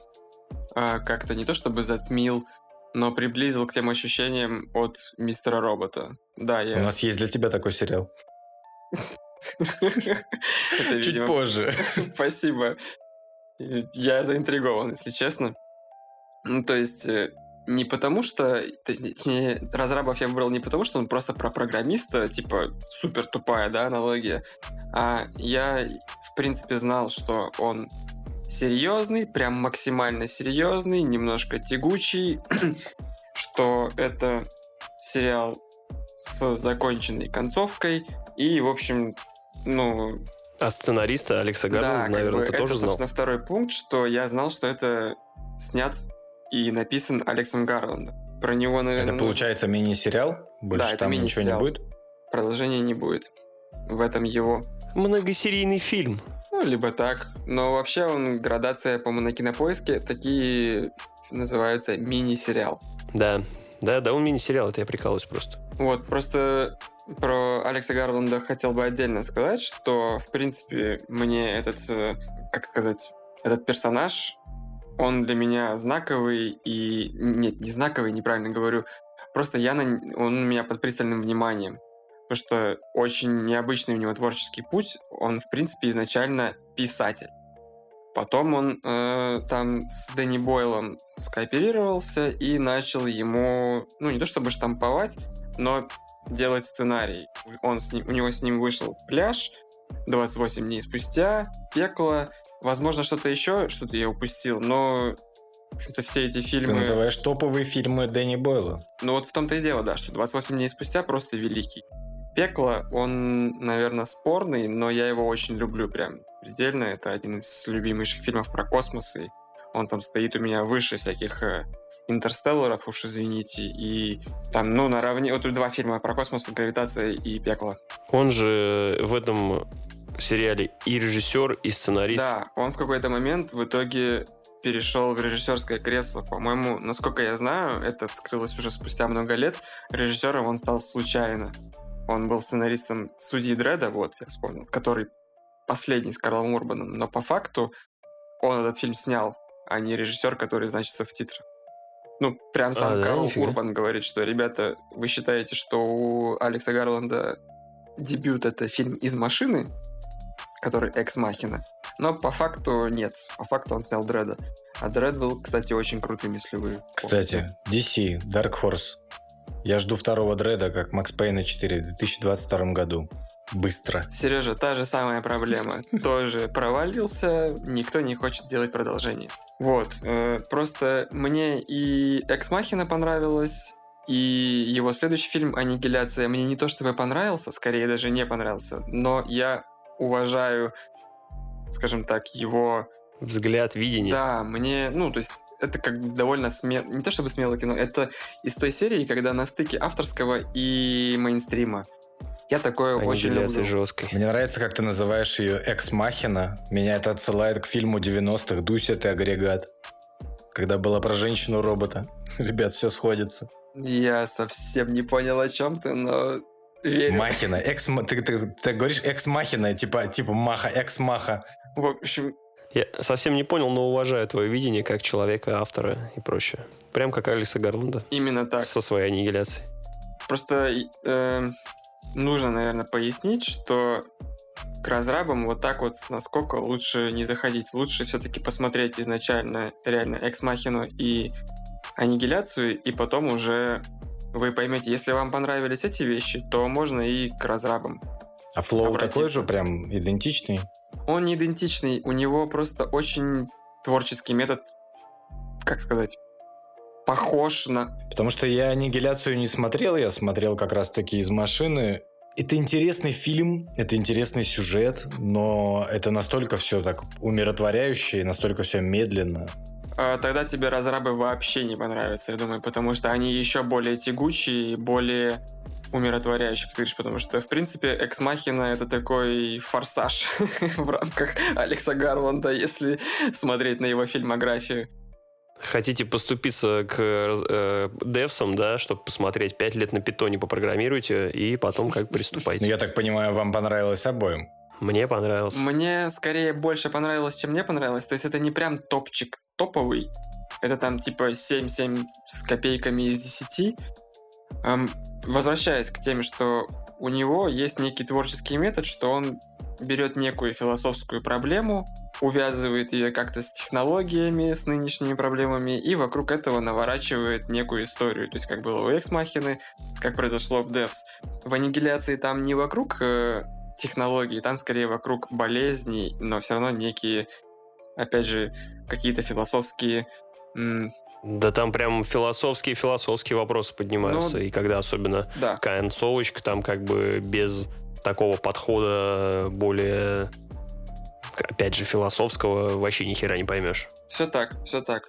а, как-то не то чтобы затмил, но приблизил к тем ощущениям от Мистера Робота. Да, У я... нас есть для тебя такой сериал. Чуть позже. Спасибо. Я заинтригован, если честно. Ну, то есть, э, не потому что... Точнее, разрабов я выбрал не потому, что он просто про программиста, типа, супер тупая, да, аналогия, а я, в принципе, знал, что он серьезный, прям максимально серьезный, немножко тягучий, что это сериал с законченной концовкой, и, в общем, ну, А сценариста Алекса да, Гарланда, как наверное, бы ты это, тоже знал? собственно, второй пункт, что я знал, что это снят и написан Алексом Гарландом. Про него, наверное, Это нужно- получается мини-сериал? Больше это там ничего не будет? продолжения не будет. В этом его. Многосерийный фильм. Ну, либо так. Но вообще он, градация, по-моему, на кинопоиске, такие называются мини-сериал. Да, да, да, он мини-сериал, это я прикалываюсь просто. Вот, просто про Алекса Гарланда хотел бы отдельно сказать, что, в принципе, мне этот, э, как сказать, этот персонаж, он для меня знаковый и... Нет, не знаковый, неправильно говорю. Просто я на... он у меня под пристальным вниманием. Потому что очень необычный у него творческий путь. Он, в принципе, изначально писатель. Потом он э, там с Дэнни Бойлом скооперировался и начал ему, ну, не то чтобы штамповать, но делать сценарий. Он с ним, у него с ним вышел «Пляж», 28 дней спустя, «Пекло», возможно, что-то еще, что-то я упустил, но в общем-то, все эти Ты фильмы... называешь топовые фильмы Дэнни Бойла. Ну вот в том-то и дело, да, что 28 дней спустя просто великий. Пекло, он, наверное, спорный, но я его очень люблю прям предельно. Это один из любимейших фильмов про космос, и он там стоит у меня выше всяких э, интерстелларов, уж извините, и там, ну, наравне... Вот два фильма про космос, гравитация и пекло. Он же в этом сериале и режиссер, и сценарист. Да, он в какой-то момент в итоге перешел в режиссерское кресло. По-моему, насколько я знаю, это вскрылось уже спустя много лет. Режиссером он стал случайно. Он был сценаристом «Судьи Дреда», вот, я вспомнил, который последний с Карлом Урбаном. Но по факту он этот фильм снял, а не режиссер, который значится в титрах. Ну, прям сам А, да? Карл Нифига. Урбан говорит, что, ребята, вы считаете, что у Алекса Гарланда дебют — это фильм «Из машины», который «Экс Махина», но по факту нет. По факту он снял Дреда. А Дред был, кстати, очень крутым, если вы Кстати, DC, Dark Horse. Я жду второго дреда, как Макс Пейна 4 в 2022 году. быстро. Сережа, та же самая проблема. Тоже провалился, никто не хочет делать продолжение. Вот, э, просто мне и Экс Махина понравилось, и его следующий фильм «Аннигиляция» мне не то чтобы понравился, скорее даже не понравился, но я уважаю, скажем так, его Взгляд, видение. Да, мне, ну, то есть, это как бы довольно смело, не то чтобы смелое кино, это из той серии, когда на стыке авторского и мейнстрима. Я такое очень Аннигиляция люблю. жесткой. Мне нравится, как ты называешь ее экс-махина. Меня это отсылает к фильму 90-х «Дуся, ты агрегат». Когда было про женщину-робота. Ребят, все сходится. Я совсем не понял, о чем ты, но верю. Махина. Экс, ты, ты- ты говоришь экс-махина, типа, типа маха, экс-маха. В общем, Я совсем не понял, но уважаю твое видение как человека, автора и прочее. Прям как Алекса Гарланда именно так. со своей аннигиляцией. Просто э, нужно, наверное, пояснить, что к разрабам вот так вот с наскока лучше не заходить. Лучше все-таки посмотреть изначально реально Экс-Махину и Аннигиляцию, и потом уже вы поймете, если вам понравились эти вещи, то можно и к разрабам. А флоу Обратиться. такой же, прям идентичный. Он не идентичный, у него просто очень творческий метод, как сказать, похож на... Потому что я аннигиляцию не смотрел, я смотрел как раз-таки из машины. Это интересный фильм, это интересный сюжет, но это настолько все так умиротворяюще, настолько все медленно. А, Тогда тебе разрабы вообще не понравятся, я думаю, потому что они еще более тягучие и более умиротворяющие, как ты говоришь, потому что, в принципе, Экс Махина это такой форсаж в рамках Алекса Гарланда, если смотреть на его фильмографию. Хотите поступиться к э, девсам, да, чтобы посмотреть 5 лет на питоне попрограммируйте, и потом как Ну, приступайте. я так понимаю, вам понравилось обоим. Мне понравился. Мне скорее больше понравилось, чем мне понравилось. То есть это не прям топчик топовый. Это там типа 7-7 с копейками из 10. Эм, возвращаясь к теме, что у него есть некий творческий метод, что он берет некую философскую проблему, увязывает ее как-то с технологиями, с нынешними проблемами, и вокруг этого наворачивает некую историю. То есть, как было у Экс-Махины, как произошло в Devs. В аннигиляции там не вокруг э, технологий, там скорее вокруг болезней, но все равно некие, опять же, какие-то философские м, Да там прям философские-философские вопросы поднимаются. Ну, и когда особенно да, концовочка, там как бы без такого подхода более, опять же, философского вообще ни хера не поймешь. все так, все так.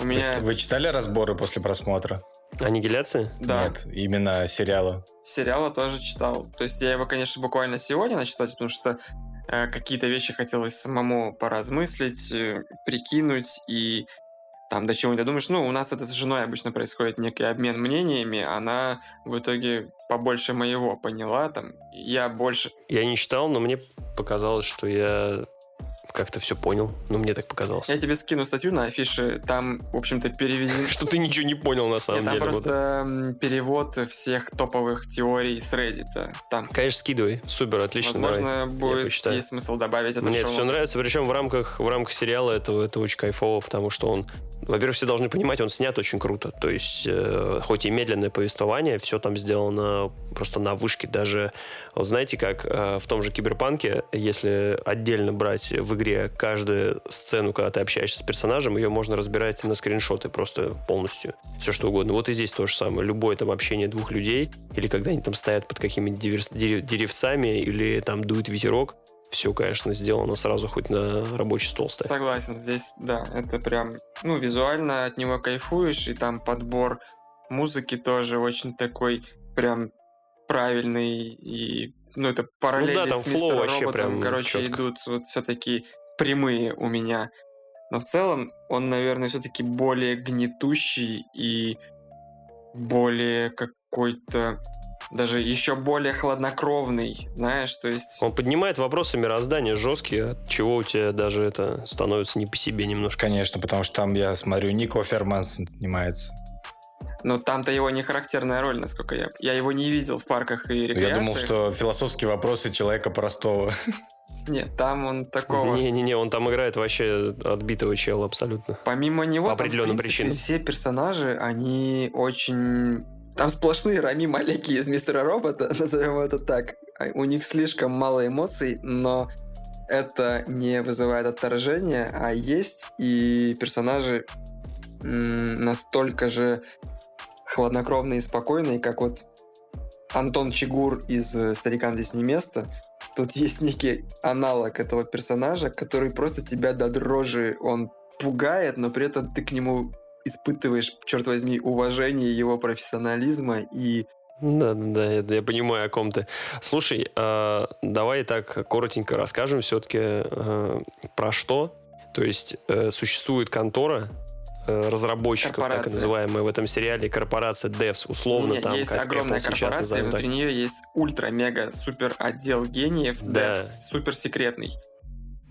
У меня, Вы читали разборы после просмотра? Аннигиляция? да, Нет, именно сериала. сериала тоже читал. То есть я его, конечно, буквально сегодня начал читать, потому что какие-то вещи хотелось самому поразмыслить, э, прикинуть и там до чего не додумаешь. Ну, у нас это с женой обычно происходит некий обмен мнениями, она в итоге побольше моего поняла, там, я больше... Я не читал, но мне показалось, что я как-то все понял. Ну, мне так показалось. Я тебе скину статью на афише, там, в общем-то, переведен... Что ты ничего не понял на самом там деле. вот. просто перевод всех топовых теорий с Reddit. Там, Конечно, скидывай. Супер, отлично. возможно, будет есть смысл добавить это Мне все нравится, причем в рамках, в рамках сериала это, это очень кайфово, потому что он, во-первых, все должны понимать, он снят очень круто. То есть, э, хоть и медленное повествование, все там сделано просто на вышке. Даже, вот знаете, как э, в том же Киберпанке, если отдельно брать в игре каждую сцену, когда ты общаешься с персонажем, ее можно разбирать на скриншоты просто полностью. Все что угодно. Вот и здесь то же самое. Любое там общение двух людей, или когда они там стоят под дерев- деревцами, или там дует ветерок, все, конечно, сделано сразу хоть на рабочий стол ставь. Согласен, здесь, да, это прям, ну, визуально от него кайфуешь, и там подбор музыки тоже очень такой прям правильный, и, ну, это параллели да, там с флоу мистером вообще роботом, прям короче, чётко. идут вот все-таки прямые у меня. Но в целом он, наверное, все-таки более гнетущий и более какой-то даже еще более хладнокровный, знаешь, то есть... Он поднимает вопросы мироздания жесткие, от чего у тебя даже это становится не по себе немножко. Конечно, потому что там, я смотрю, Нико Ферман снимается. Но там-то его не характерная роль, насколько я... Я его не видел в парках и рекреациях. Я думал, что философские вопросы человека простого. Нет, там он такого... Не-не-не, он там играет вообще отбитого чела абсолютно. Помимо него, По там, в определенным принципе, причинам. все персонажи, они очень... Там сплошные Рами Малеки из Мистера Робота, назовем это так. а, у них слишком мало эмоций, но это не вызывает отторжения, а есть и персонажи настолько же хладнокровные и спокойные, как вот Антон Чигур из э, «Старикам здесь не место». Тут есть некий аналог этого персонажа, который просто тебя до дрожи, он пугает, но при этом ты к нему испытываешь, черт возьми, уважение его профессионализма и да, да, да, я, я понимаю, о ком ты. Слушай, э, давай так коротенько расскажем все-таки э, про что. То есть э, существует контора разработчиков, корпорация. так называемая в этом сериале корпорация Devs, условно Нет, там. Есть как огромная корпорация, и внутри так. нее есть ультра-мега-супер отдел гениев, да. Devs, супер секретный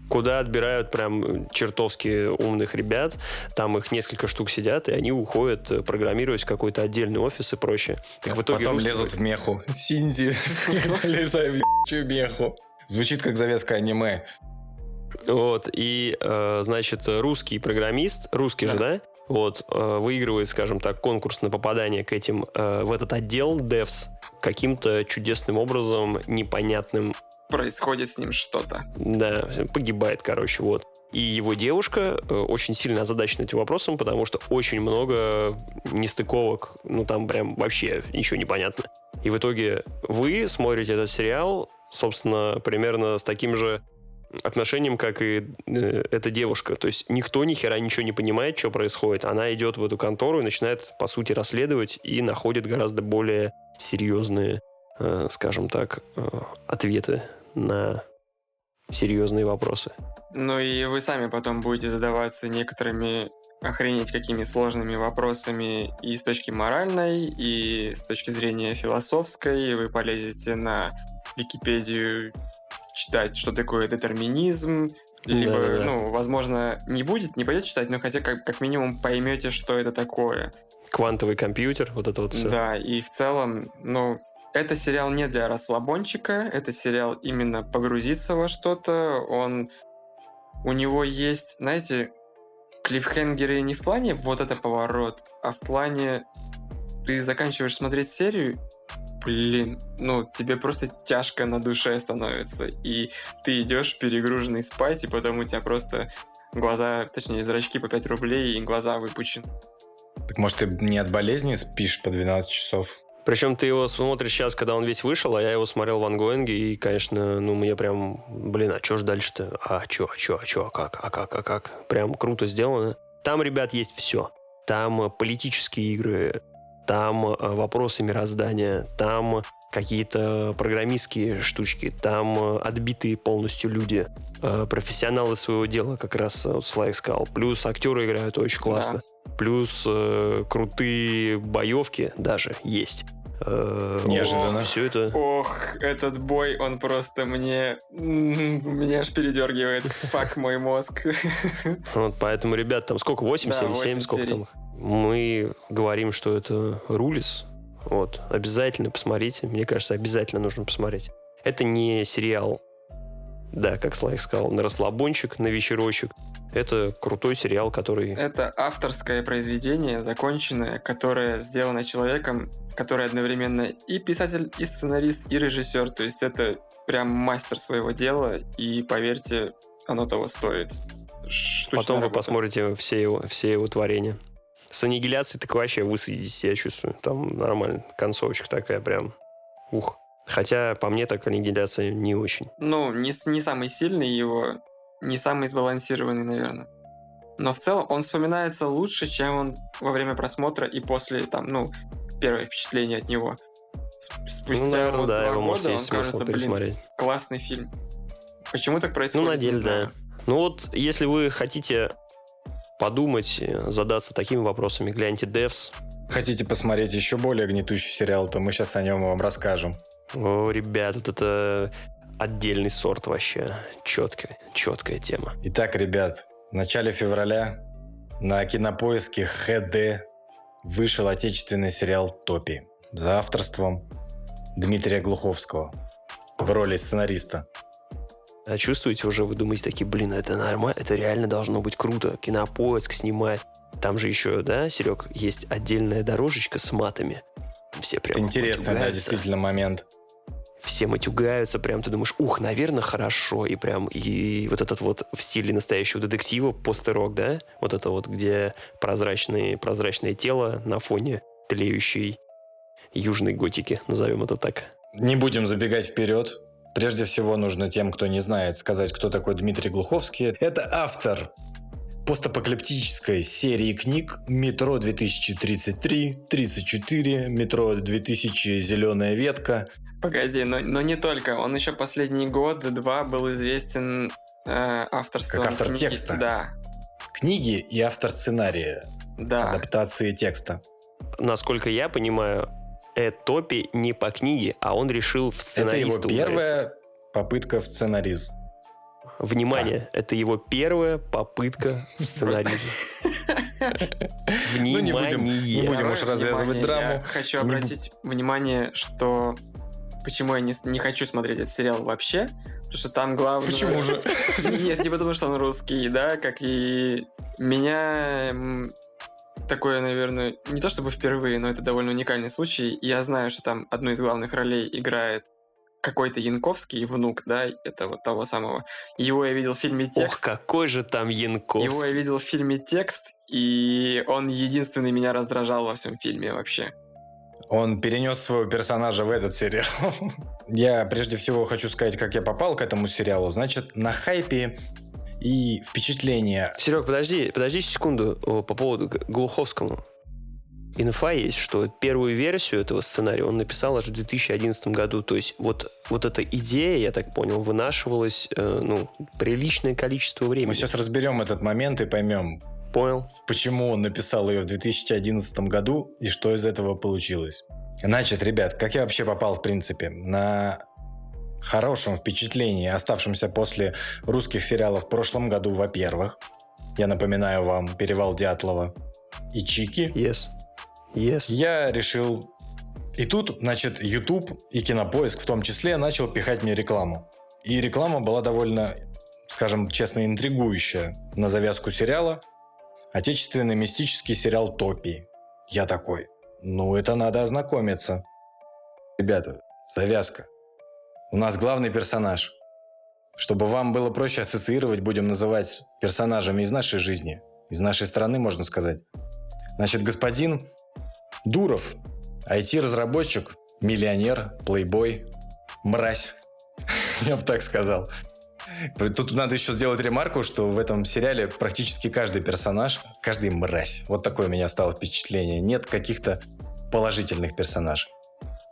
куда отбирают прям чертовски умных ребят. Там их несколько штук сидят, и они уходят э, программировать в какой-то отдельный офис и прочее. Так в итоге Потом русские... лезут в меху. Синди, полезай в меху. Звучит как завязка аниме. Вот, и, э, значит, русский программист, русский да. же, да? Вот, э, выигрывает, скажем так, конкурс на попадание к этим, в этот отдел Devs каким-то чудесным образом, непонятным происходит с ним что-то. Да, погибает, короче, вот. И его девушка э, очень сильно озадачена этим вопросом, потому что очень много нестыковок, ну там прям вообще ничего не понятно. И в итоге вы смотрите этот сериал, собственно, примерно с таким же отношением, как и э, эта девушка. То есть никто ни хера ничего не понимает, что происходит. Она идет в эту контору и начинает, по сути, расследовать и находит гораздо более серьезные, э, скажем так, э, ответы на серьезные вопросы. Ну и вы сами потом будете задаваться некоторыми охренеть какими сложными вопросами и с точки моральной, и с точки зрения философской. Вы полезете на Википедию читать, что такое детерминизм, либо, да, да. ну, возможно, не будет, не пойдете читать, но хотя как, как минимум поймете, что это такое. Квантовый компьютер, вот это вот все. Да, и в целом, ну, это сериал не для расслабончика, это сериал именно погрузиться во что-то. Он... У него есть, знаете, клиффхенгеры не в плане вот это поворот, а в плане ты заканчиваешь смотреть серию, блин, ну, тебе просто тяжко на душе становится, и ты идешь перегруженный спать, и потом у тебя просто глаза, точнее, зрачки по 5 рублей, и глаза выпучены. Так может, ты не от болезни спишь по 12 часов? Причем ты его смотришь сейчас, когда он весь вышел, а я его смотрел в ангоинге, и, конечно, ну, мне прям, блин, а что ж дальше-то? А что, а что, а что, а как, а как, а как? Прям круто сделано. Там, ребят, есть все. Там политические игры, там э, вопросы мироздания, там какие-то программистские штучки, там э, отбитые полностью люди, э, профессионалы своего дела, как раз вот Слайк сказал. Плюс актеры играют очень классно. Да. Плюс крутые боевки даже есть. Неожиданно. Все это... Ох, этот бой, он просто мне... Меня аж передергивает. Фак мой мозг. Вот поэтому, ребят, там сколько? 8 да, серий? 7? Сколько там? Мы говорим, что это рулис. Вот. Обязательно посмотрите. Мне кажется, обязательно нужно посмотреть. Это не сериал да, как Слайк сказал, на расслабончик, на вечерочек. Это крутой сериал, который... Это авторское произведение, законченное, которое сделано человеком, который одновременно и писатель, и сценарист, и режиссер. То есть это прям мастер своего дела, и поверьте, оно того стоит. Штучная Потом работа. вы посмотрите все его, все его творения. С аннигиляцией так вообще высадитесь, я чувствую. Там нормально. Концовочка такая прям. Ух. Хотя, по мне, так аннигиляция не очень. Ну, не, не самый сильный его, не самый сбалансированный, наверное. Но в целом он вспоминается лучше, чем он во время просмотра и после, там, ну, первое впечатление от него. Спустя ну, наверное, вот да, два его года он кажется, блин, классный фильм. Почему так происходит? Ну, на деле, да. Ну вот, если вы хотите подумать, задаться такими вопросами, гляньте Devs. Хотите посмотреть еще более гнетущий сериал, то мы сейчас о нем вам расскажем. О, ребят, вот это отдельный сорт вообще. Четкая, четкая тема. Итак, ребят, в начале февраля на кинопоиске ХД вышел отечественный сериал «Топи» за авторством Дмитрия Глуховского в роли сценариста. А чувствуете уже, вы думаете такие, блин, это нормально, это реально должно быть круто. Кинопоиск снимает. Там же еще, да, Серег, есть отдельная дорожечка с матами. Все прям Это интересный, да, действительно момент все матюгаются, прям ты думаешь, ух, наверное, хорошо, и прям, и вот этот вот в стиле настоящего детектива, постерок, да, вот это вот, где прозрачные, прозрачное тело на фоне тлеющей южной готики, назовем это так. Не будем забегать вперед. Прежде всего нужно тем, кто не знает, сказать, кто такой Дмитрий Глуховский. Это автор постапокалиптической серии книг «Метро 2033», «34», «Метро 2000. Зеленая ветка». Погоди, но, но не только. Он еще последний год-два был известен э, авторством Как автор книги. текста. Да, Книги и автор сценария, да. адаптации текста. Насколько я понимаю, Этопи не по книге, а он решил в Это сценариста его удариться. первая попытка в сценариз. Внимание, это его первая попытка в сценарии. Ну, не Внимание. будем- не будем уж развязывать внимание, драму. Я хочу Не обратить внимание, что почему я не, не хочу смотреть этот сериал вообще, потому что там главное... Почему же? Нет, не потому что он русский, да, как и меня такое, наверное, не то чтобы впервые, но это довольно уникальный случай. Я знаю, что там одну из главных ролей играет какой-то Янковский, внук, да, это вот того самого. Его я видел в фильме Ох, «Текст». какой же там Его я Янковский. видел в фильме «Текст», и он единственный меня раздражал во всем фильме вообще. Он перенес своего персонажа в этот сериал. Я прежде всего хочу сказать, как я попал к этому сериалу. Значит, на хайпе и впечатления. Серег, подожди, подожди секунду по поводу Глуховскому. Инфа есть, что первую версию этого сценария он написал аж в 2011 году. То есть вот, вот эта идея, я так понял, вынашивалась э, ну, приличное количество времени. Мы сейчас разберем этот момент и поймем, Понял? почему он написал ее в 2011 году и что из этого получилось. Значит, ребят, как я вообще попал, в принципе, на хорошем впечатлении, оставшемся после русских сериалов в прошлом году, во-первых. Я напоминаю вам «Перевал Дятлова» и «Чики». Yes. Yes. Я решил... И тут, значит, YouTube и Кинопоиск в том числе начал пихать мне рекламу. И реклама была довольно, скажем честно, интригующая на завязку сериала. Отечественный мистический сериал «Топи». Я такой, ну это надо ознакомиться. Ребята, завязка. У нас главный персонаж. Чтобы вам было проще ассоциировать, будем называть персонажами из нашей жизни. Из нашей страны, можно сказать. Значит, господин Дуров, IT-разработчик, миллионер, плейбой, мразь. Я бы так сказал. Тут надо еще сделать ремарку, что в этом сериале практически каждый персонаж, каждый мразь. Вот такое у меня стало впечатление. Нет каких-то положительных персонажей.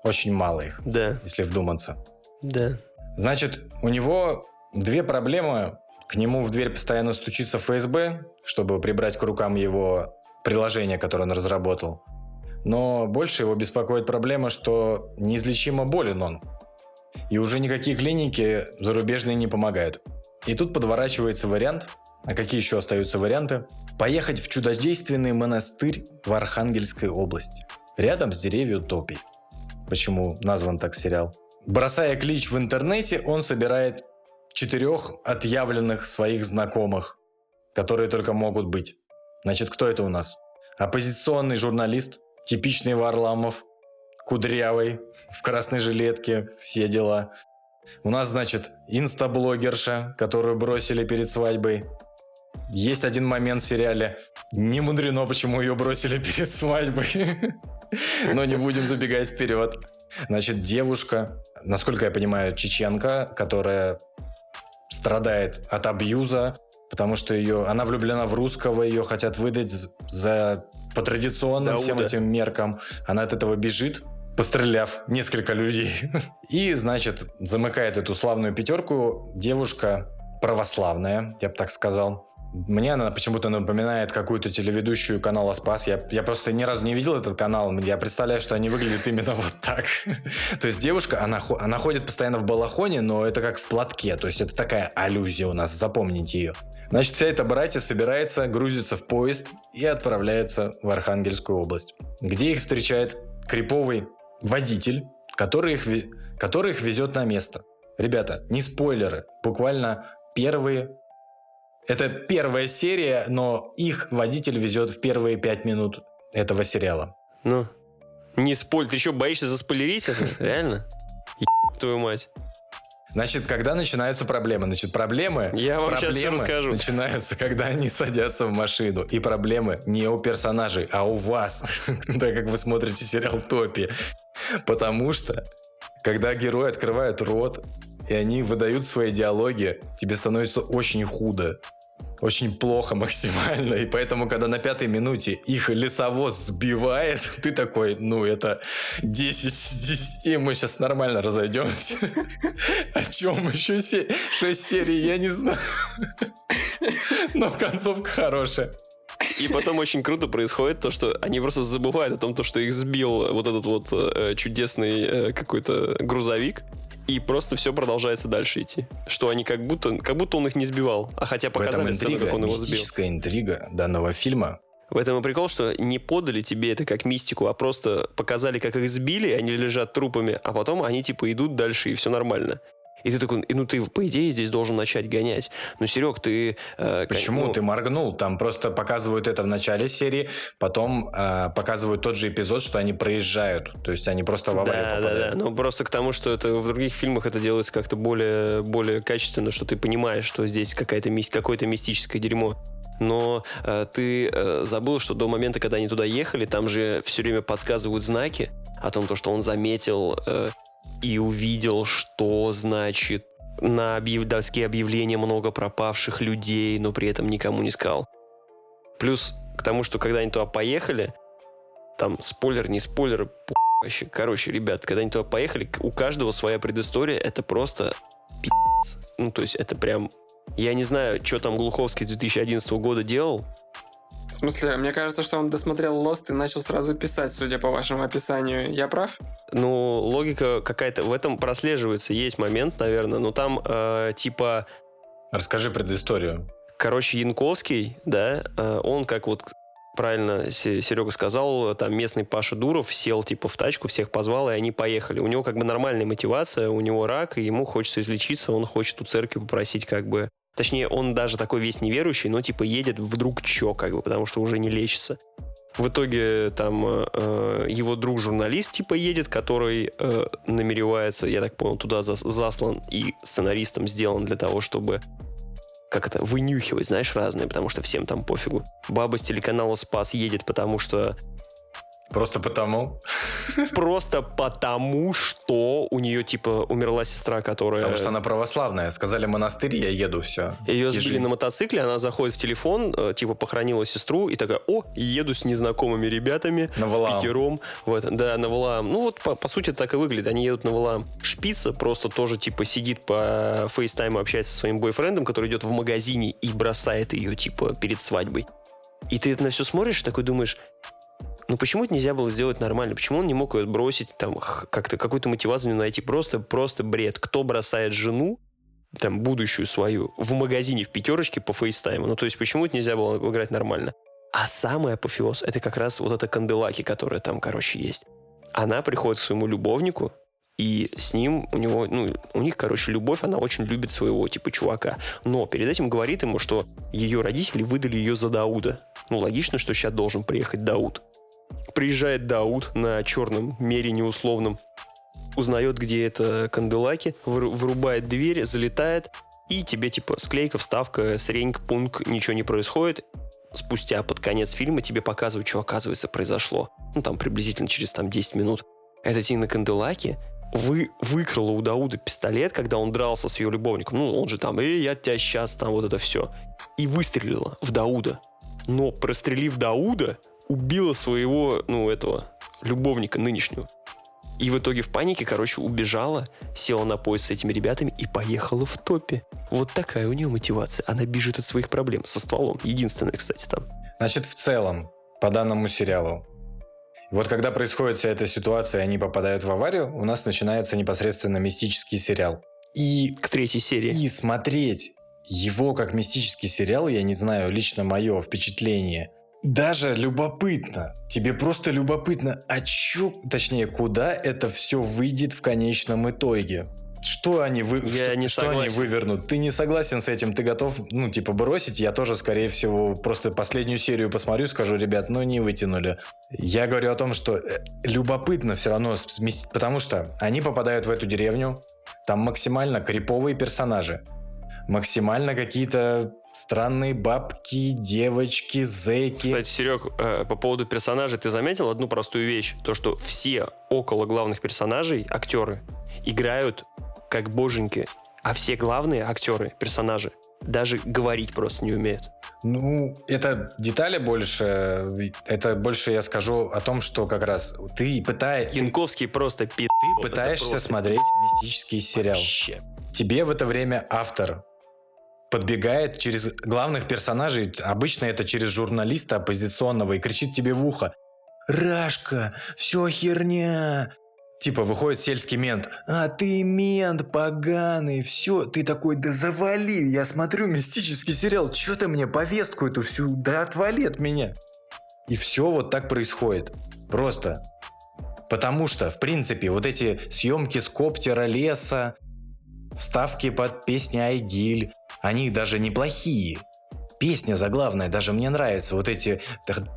Очень мало их, Да, если вдуматься. Да. Значит, у него две проблемы. К нему в дверь постоянно стучится ФСБ, чтобы прибрать к рукам его приложение, которое он разработал. Но больше его беспокоит проблема, что неизлечимо болен он. И уже никакие клиники зарубежные не помогают. И тут подворачивается вариант, а какие еще остаются варианты? Поехать в чудодейственный монастырь в Архангельской области, рядом с деревьев Топи. Почему назван так сериал? Бросая клич в интернете, он собирает четырех отъявленных своих знакомых, которые только могут быть. Значит, кто это у нас? Оппозиционный журналист, типичный Варламов, кудрявый, в красной жилетке, все дела. У нас, значит, инстаблогерша, которую бросили перед свадьбой. Есть один момент в сериале. Не мудрено, почему ее бросили перед свадьбой. Но не будем забегать вперед. Значит, девушка, насколько я понимаю, чеченка, которая страдает от абьюза, потому что ее, она влюблена в русского, ее хотят выдать за по традиционным Дауда. всем этим меркам. Она от этого бежит, постреляв несколько людей. И, значит, замыкает эту славную пятерку девушка православная, я бы так сказал. Мне она почему-то напоминает какую-то телеведущую канала Спас. Я, я просто ни разу не видел этот канал. Я представляю, что они выглядят именно вот так. То есть девушка, она, она ходит постоянно в балахоне, но это как в платке. То есть это такая аллюзия у нас, запомните ее. Значит, вся эта братья собирается, грузится в поезд и отправляется в Архангельскую область, где их встречает криповый водитель, который их, который их везет на место. Ребята, не спойлеры, буквально первые это первая серия, но их водитель везет в первые пять минут этого сериала. Ну, не спойль, ты еще боишься заспойлерить это? Реально? твою мать. Значит, когда начинаются проблемы? Значит, проблемы, Я вам сейчас все проблемы расскажу. начинаются, когда они садятся в машину. И проблемы не у персонажей, а у вас, так как вы смотрите сериал «Топи». Потому что, когда герои открывают рот, и они выдают свои диалоги, тебе становится очень худо. Очень плохо максимально. И поэтому, когда на пятой минуте их лесовоз сбивает, ты такой, ну, это 10 с 10, мы сейчас нормально разойдемся. О чем еще 6 серий, я не знаю. Но концовка хорошая. И потом очень круто происходит то, что они просто забывают о том, то, что их сбил вот этот вот э, чудесный э, какой-то грузовик, и просто все продолжается дальше идти. Что они как будто, как будто он их не сбивал, а хотя показали сцену, как он его сбил. интрига данного фильма. В этом и прикол, что не подали тебе это как мистику, а просто показали, как их сбили, они лежат трупами, а потом они типа идут дальше, и все нормально. И ты такой, и ну ты, по идее, здесь должен начать гонять. Ну, Серег, ты... э, Почему ну, ты моргнул? Там просто показывают это в начале серии, потом э, показывают тот же эпизод, что они проезжают. То есть они просто в аварию Да, да, попадают. да. Ну, просто к тому, что это в других фильмах это делается как-то более, более качественно, что ты понимаешь, что здесь какая-то, какое-то мистическое дерьмо. Но э, ты э, забыл, что до момента, когда они туда ехали, там же все время подсказывают знаки о том, то, что он заметил э, и увидел, что значит на объяв- доске объявления много пропавших людей, но при этом никому не сказал. Плюс к тому, что когда они туда поехали, там спойлер, не спойлер, вообще. Короче, ребят, когда они туда поехали, у каждого своя предыстория, это просто пи***ц. Ну, то есть это прям... Я не знаю, что там Глуховский с 2011 года делал. В смысле, мне кажется, что он досмотрел Lost и начал сразу писать, судя по вашему описанию. Я прав? Ну, логика какая-то в этом прослеживается. Есть момент, наверное, но там э, типа... Расскажи предысторию. Короче, Янковский, да, э, он как вот правильно Серега сказал, там местный Паша Дуров сел типа в тачку, всех позвал, и они поехали. У него как бы нормальная мотивация, у него рак, и ему хочется излечиться, он хочет у церкви попросить как бы... Точнее, он даже такой весь неверующий, но типа едет вдруг чё, как бы, потому что уже не лечится. В итоге там э, его друг-журналист типа едет, который э, намеревается, я так понял, туда зас- заслан и сценаристом сделан для того, чтобы как это, вынюхивать, знаешь, разные, потому что всем там пофигу. Баба с телеканала «Спас» едет, потому что... Просто потому, Просто потому, что у нее, типа, умерла сестра, которая... потому что она православная. Сказали монастырь, я еду, все. Ее сбили на мотоцикле, она заходит в телефон, э, типа, похоронила сестру, и такая, о, еду с незнакомыми ребятами, На Валаам. пятером, вот, да, на Валаам. Ну, вот, по, по сути, так и выглядит. Они едут на Валаам. Шпица просто тоже, типа, сидит по фейстайму, общается со своим бойфрендом, который идет в магазине и бросает ее, типа, перед свадьбой. И ты это на все смотришь и такой думаешь, ну почему это нельзя было сделать нормально? Почему он не мог ее бросить, там, как-то какую-то мотивацию найти? Просто, просто бред. Кто бросает жену, там, будущую свою, в магазине в пятерочке по фейстайму? Ну, то есть, почему это нельзя было играть нормально? А самый апофеоз, это как раз вот эта канделаки, которая там, короче, есть. Она приходит к своему любовнику, и с ним у него, ну, у них, короче, любовь, она очень любит своего, типа, чувака. Но перед этим говорит ему, что ее родители выдали ее за Дауда. Ну, логично, что сейчас должен приехать Дауд. Приезжает Дауд на черном мерине условном, узнает, где это Канделаки, выру- вырубает дверь, залетает, и тебе, типа, склейка, вставка, среньк, пунк, ничего не происходит. Спустя под конец фильма тебе показывают, что, оказывается, произошло. Ну, там, приблизительно через, там, 10 минут. Эта Тина Канделаки вы, выкрала у Дауда пистолет, когда он дрался с ее любовником. Ну, он же там, эй, я тебя сейчас, там, вот это все. И выстрелила в Дауда. Но, прострелив Дауда, убила своего, ну, этого, любовника нынешнего. И в итоге в панике, короче, убежала, села на поезд с этими ребятами и поехала в топе. Вот такая у нее мотивация. Она бежит от своих проблем со стволом. Единственное, кстати, там. Значит, в целом, по данному сериалу, вот когда происходит вся эта ситуация, и они попадают в аварию, у нас начинается непосредственно мистический сериал. И, К третьей серии. и смотреть его как мистический сериал, я не знаю, лично мое впечатление, даже любопытно. Тебе просто любопытно, а чё, точнее, куда это все выйдет в конечном итоге? что они, вы, Я что, не что они вывернут? Ты не согласен с этим, ты готов, ну, типа, бросить? Я тоже, скорее всего, просто последнюю серию посмотрю, скажу, ребят, ну, не вытянули. Я говорю о том, что э, любопытно все равно, потому что они попадают в эту деревню, там максимально криповые персонажи, максимально какие-то странные бабки, девочки, зэки. Кстати, Серег, э, по поводу персонажей, ты заметил одну простую вещь? То, что все около главных персонажей, актеры, играют как боженьки, а все главные актеры, персонажи, даже говорить просто не умеют. Ну, это детали больше. Это больше я скажу о том, что как раз ты, ты- Янковский просто пи***. ты пытаешься смотреть мистический сериал. Вообще. Тебе в это время автор подбегает через главных персонажей, обычно это через журналиста оппозиционного, и кричит тебе в ухо «Рашка, все херня!» Типа выходит сельский мент, а ты мент поганый, все, ты такой, да завали, я смотрю мистический сериал, что ты мне повестку эту всю, да отвали от меня. И все вот так происходит. Просто. Потому что, в принципе, вот эти съемки с коптера леса, вставки под песни Айгиль, они даже неплохие. Песня заглавная даже мне нравится. Вот эти...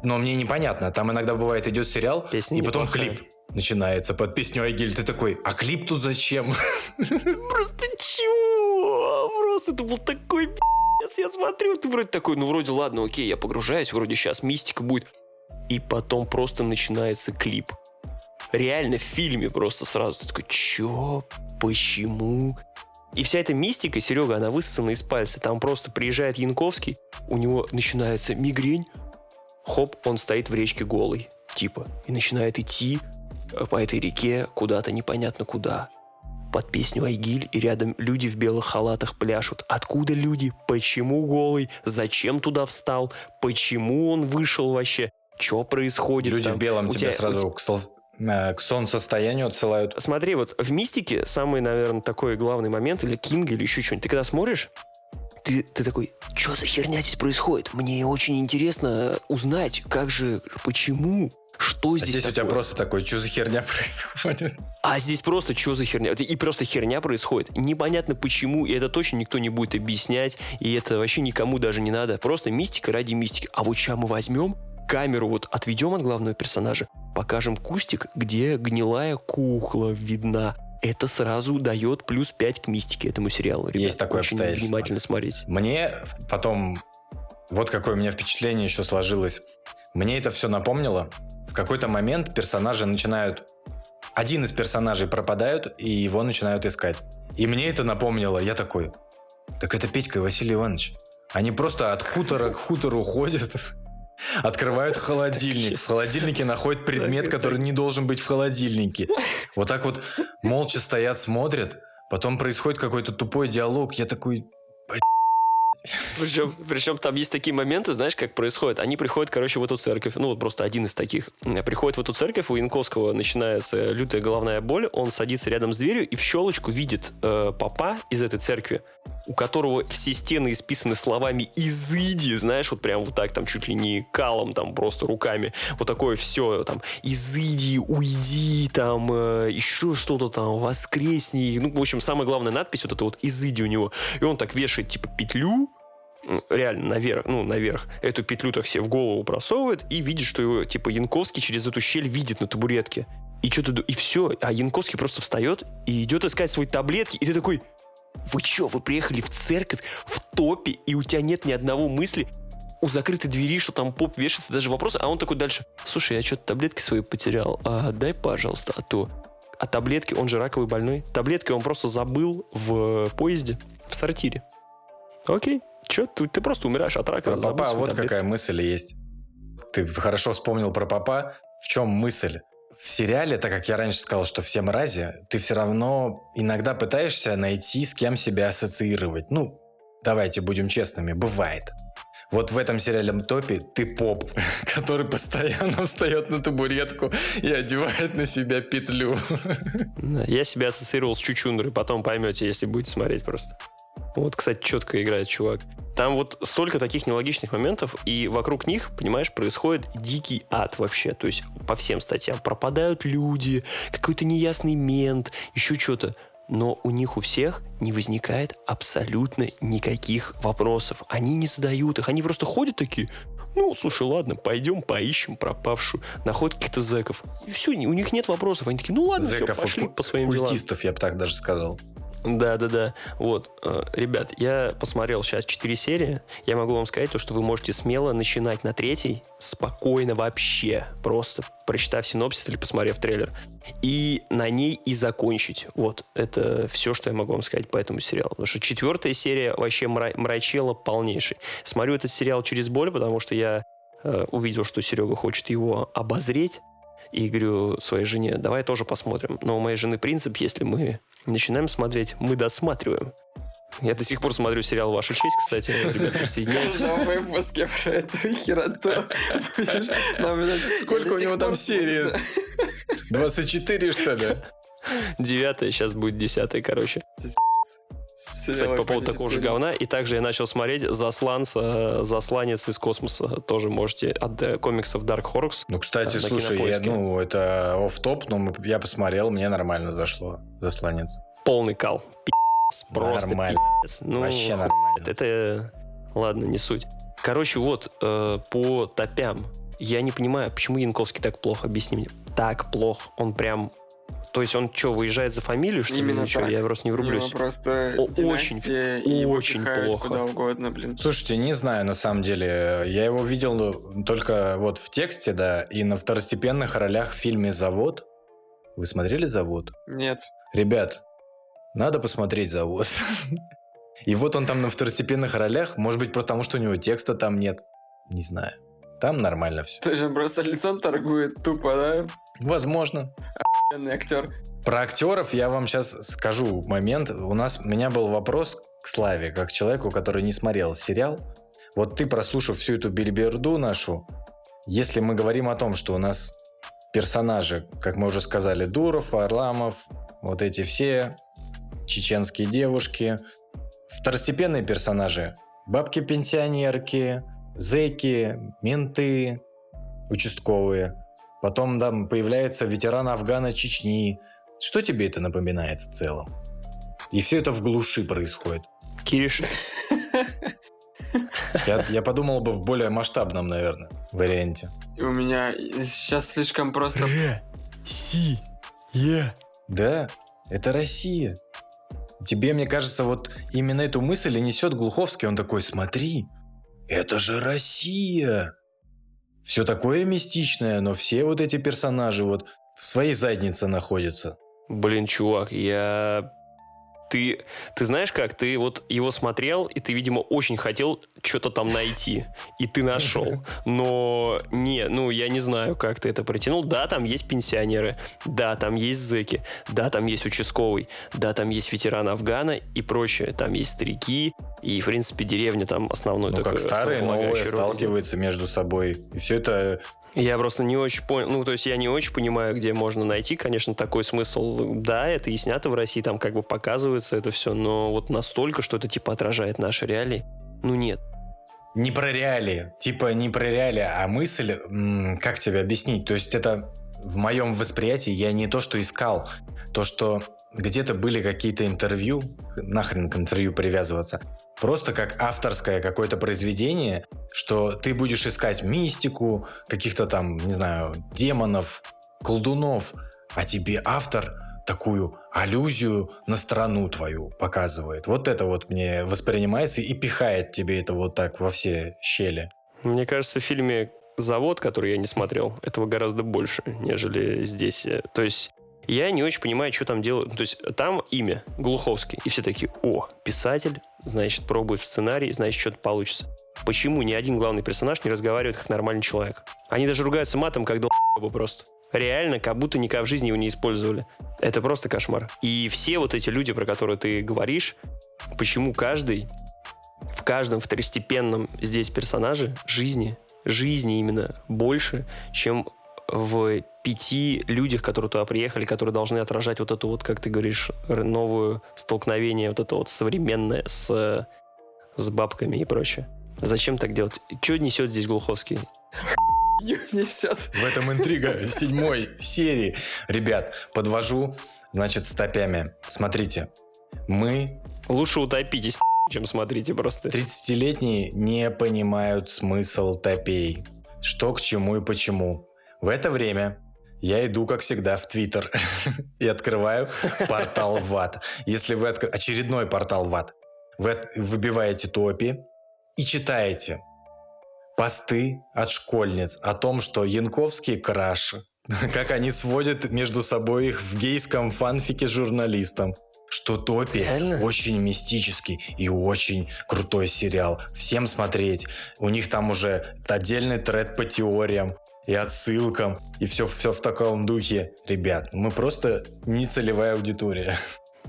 Но мне непонятно. Там иногда бывает идет сериал, Песня и потом неплохая. клип начинается под песню Айгиль. Ты такой, а клип тут зачем? Просто чего? Просто это был такой пи***ц. Я смотрю, ты вроде такой, ну вроде ладно, окей, я погружаюсь, вроде сейчас мистика будет. И потом просто начинается клип. Реально в фильме просто сразу ты такой, чё? Почему? И вся эта мистика, Серега, она высосана из пальца. Там просто приезжает Янковский, у него начинается мигрень, хоп, он стоит в речке голый, типа, и начинает идти э, по этой реке куда-то непонятно куда. Под песню Айгиль, и рядом люди в белых халатах пляшут. Откуда люди? Почему голый? Зачем туда встал? Почему он вышел вообще? Что происходит? Люди там? в белом У тебя тебя- сразу э, к солнцестоянию отсылают. Смотри, вот в мистике самый, наверное, такой главный момент, или Кинга, или еще что-нибудь. Ты когда смотришь, ты, ты такой, что за херня здесь происходит? Мне очень интересно узнать, как же, почему, что А здесь, здесь у тебя такое?» просто такой, что за херня происходит? А здесь просто что за херня? И просто херня происходит. Непонятно почему, и это точно никто не будет объяснять, и это вообще никому даже не надо. Просто мистика ради мистики. А вот сейчас мы возьмем камеру, вот отведем от главного персонажа, покажем кустик, где гнилая кухла видна. Это сразу дает плюс 5 к мистике этому сериалу. Ребят, Есть такое очень обстоятельство. внимательно смотреть. Мне потом, вот какое у меня впечатление еще сложилось. Мне это все напомнило. В какой-то момент персонажи начинают... Один из персонажей пропадают, и его начинают искать. И мне это напомнило. Я такой, так это Петька и Василий Иванович. Они просто от хутора к хутору ходят, открывают холодильник. В холодильнике находят предмет, который не должен быть в холодильнике. Вот так вот молча стоят, смотрят. Потом происходит какой-то тупой диалог. Я такой, Причем, причем там есть такие моменты, знаешь, как происходит. Они приходят, короче, в эту церковь. Ну, вот просто один из таких. М, Приходит в эту церковь, у Янковского начинается лютая головная боль. Он садится рядом с дверью и в щелочку видит э, папа из этой церкви, у которого все стены исписаны словами «изыди», знаешь, вот прям вот так, там чуть ли не калом, там просто руками. Вот такое все, там «изыди», «уйди», там э, еще что-то там «воскресни». Ну, в общем, самая главная надпись вот это вот «изыди» у него. И он так вешает, типа, петлю, ну, реально наверх, ну, наверх, эту петлю так себе в голову просовывает и видит, что его, типа, Янковский через эту щель видит на табуретке. И что-то, и все, а Янковский просто встает и идет искать свои таблетки, и ты такой, вы что, вы приехали в церковь в топе, и у тебя нет ни одного мысли у закрытой двери, что там поп вешается, даже вопросы, а он такой дальше, слушай, я что-то таблетки свои потерял, а, дай, пожалуйста, а то... А таблетки, он же раковый больной, таблетки он просто забыл в поезде, в сортире. Окей, что ты, ты просто умираешь от рака. Про папа вот таблетки. какая мысль есть. Ты хорошо вспомнил про папа. В чем мысль? В сериале, так как я раньше сказал, что все мрази, ты все равно иногда пытаешься найти, с кем себя ассоциировать. Ну, давайте будем честными, бывает. Вот в этом сериале топе ты поп, который постоянно встает на табуретку и одевает на себя петлю. Я себя ассоциировал с Чучундрой, потом поймете, если будете смотреть просто. Вот, кстати, четко играет чувак. Там вот столько таких нелогичных моментов, и вокруг них, понимаешь, происходит дикий ад вообще. То есть по всем статьям пропадают люди, какой-то неясный мент, еще что-то. но у них у всех не возникает абсолютно никаких вопросов. Они не задают их, они просто ходят такие, ну, слушай, ладно, пойдем поищем пропавшую, находят каких-то зэков. И все, у них нет вопросов. Они такие, ну ладно, Зэков все, пошли по своим делам. Культистов, я бы так даже сказал. Да, да, да. Вот, э, ребят, я посмотрел сейчас 4 серии. Я могу вам сказать то, что вы можете смело начинать на третьей, спокойно вообще, просто прочитав синопсис или посмотрев трейлер, и на ней и закончить. Вот, это все, что я могу вам сказать по этому сериалу. Потому что четвертая серия вообще мра- мрачела полнейший. Смотрю этот сериал через боль, потому что я э, увидел, что Серега хочет его обозреть. И говорю своей жене, давай тоже посмотрим. Но у моей жены принцип, если мы начинаем смотреть, мы досматриваем. Я до сих пор смотрю сериал «Ваша честь», кстати, ребят, присоединяйтесь. В выпуске про эту хероту. Сколько у него там серий? 24, что ли? Девятая, сейчас будет десятая, короче. Кстати, по поводу такого же говна. И также я начал смотреть «Засланца», «Засланец из космоса». Тоже можете от э, комиксов Dark Horse. Ну, кстати, На слушай, я, ну, это оф-топ, но мы- я посмотрел, мне нормально зашло. Засланец. Полный кал. Пи***ц. Просто Нормально. пи***ц. Ну, Вообще нормально. Это, ладно, не суть. Короче, вот, э, по топям. Я не понимаю, почему Янковский так плохо, объясни мне. Так плохо. Он прям... То есть он что, выезжает за фамилию, что ли? Именно чё? так. Я просто не врублюсь. Его просто О- очень, и очень плохо. Куда угодно, блин. Слушайте, не знаю, на самом деле. Я его видел только вот в тексте, да, и на второстепенных ролях в фильме «Завод». Вы смотрели «Завод»? Нет. Ребят, надо посмотреть «Завод». И вот он там на второстепенных ролях, может быть, потому что у него текста там нет. Не знаю. Там нормально все. То есть он просто лицом торгует тупо, да? Возможно. Охуенный актер. Про актеров я вам сейчас скажу момент. У нас у меня был вопрос к Славе, как человеку, который не смотрел сериал. Вот ты, прослушав всю эту бельберду нашу, если мы говорим о том, что у нас персонажи, как мы уже сказали, Дуров, Варламов, вот эти все чеченские девушки, второстепенные персонажи, бабки-пенсионерки, зэки, менты, участковые. Потом там появляется ветеран Афгана Чечни. Что тебе это напоминает в целом? И все это в глуши происходит. Кириш, Я, я подумал бы в более масштабном, наверное, варианте. И у меня сейчас слишком просто... Си, Е. Да, это Россия. Тебе, мне кажется, вот именно эту мысль и несет Глуховский. Он такой, смотри, это же Россия. Все такое мистичное, но все вот эти персонажи вот в своей заднице находятся. Блин, чувак, я... Ты, ты знаешь как, ты вот его смотрел, и ты, видимо, очень хотел что-то там найти. И ты нашел. Но не, ну, я не знаю, как ты это притянул. Да, там есть пенсионеры. Да, там есть зэки. Да, там есть участковый. Да, там есть ветеран Афгана и прочее. Там есть старики. И, в принципе, деревня там основной Ну, такой как старые, новые сталкиваются между собой. И все это Я просто не очень понял, ну, то есть я не очень понимаю, где можно найти, конечно, такой смысл. Да, это и снято в России, там как бы показывается это все, но вот настолько, что это типа отражает наши реалии, ну нет. не про реалии. Типа не про реалии, а мысль, как тебе объяснить? То есть это в моем восприятии я не то, что искал, то, что где-то были какие-то интервью, нахрен к интервью привязываться, просто как авторское какое-то произведение, что ты будешь искать мистику, каких-то там, не знаю, демонов, колдунов, а тебе автор такую аллюзию на страну твою показывает. Вот это вот мне воспринимается и пихает тебе это вот так во все щели. Мне кажется, в фильме «Завод», который я не смотрел, этого гораздо больше, нежели здесь. То есть я не очень понимаю, что там делают. То есть там имя Глуховский, и все такие, о, писатель, значит, пробует в сценарий, значит, что-то получится. Почему ни один главный персонаж не разговаривает как нормальный человек? Они даже ругаются матом, как долбоебы просто. Реально, как будто никогда в жизни его не использовали. Это просто кошмар. И все вот эти люди, про которые ты говоришь, почему каждый в каждом второстепенном здесь персонаже жизни, жизни именно больше, чем в пяти людях, которые туда приехали, которые должны отражать вот эту вот, как ты говоришь, новую столкновение, вот это вот современное с, с бабками и прочее. Зачем так делать? Что несет здесь Глуховский? несет. В этом интрига седьмой серии. Ребят, подвожу, значит, стопями. Смотрите, мы, Лучше утопитесь, чем смотрите просто. 30-летние, не понимают смысл топей. Что к чему и почему. В это время я иду, как всегда, в Твиттер и открываю портал ВАД. Если вы откры- очередной портал ВАД, вы от- выбиваете топи и читаете посты от школьниц о том, что Янковский краш, как они сводят между собой их в гейском фанфике журналистам, что Топи Реально? очень мистический и очень крутой сериал. Всем смотреть. У них там уже отдельный тред по теориям и отсылкам, и все, все в таком духе. Ребят, мы просто не целевая аудитория.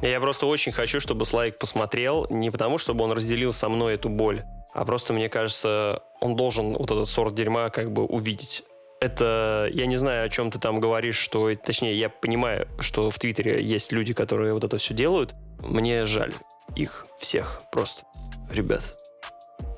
Я просто очень хочу, чтобы Слайк посмотрел, не потому, чтобы он разделил со мной эту боль, а просто, мне кажется, он должен вот этот сорт дерьма как бы увидеть. Это, я не знаю, о чем ты там говоришь, что, точнее, я понимаю, что в Твиттере есть люди, которые вот это все делают. Мне жаль их всех просто. Ребят,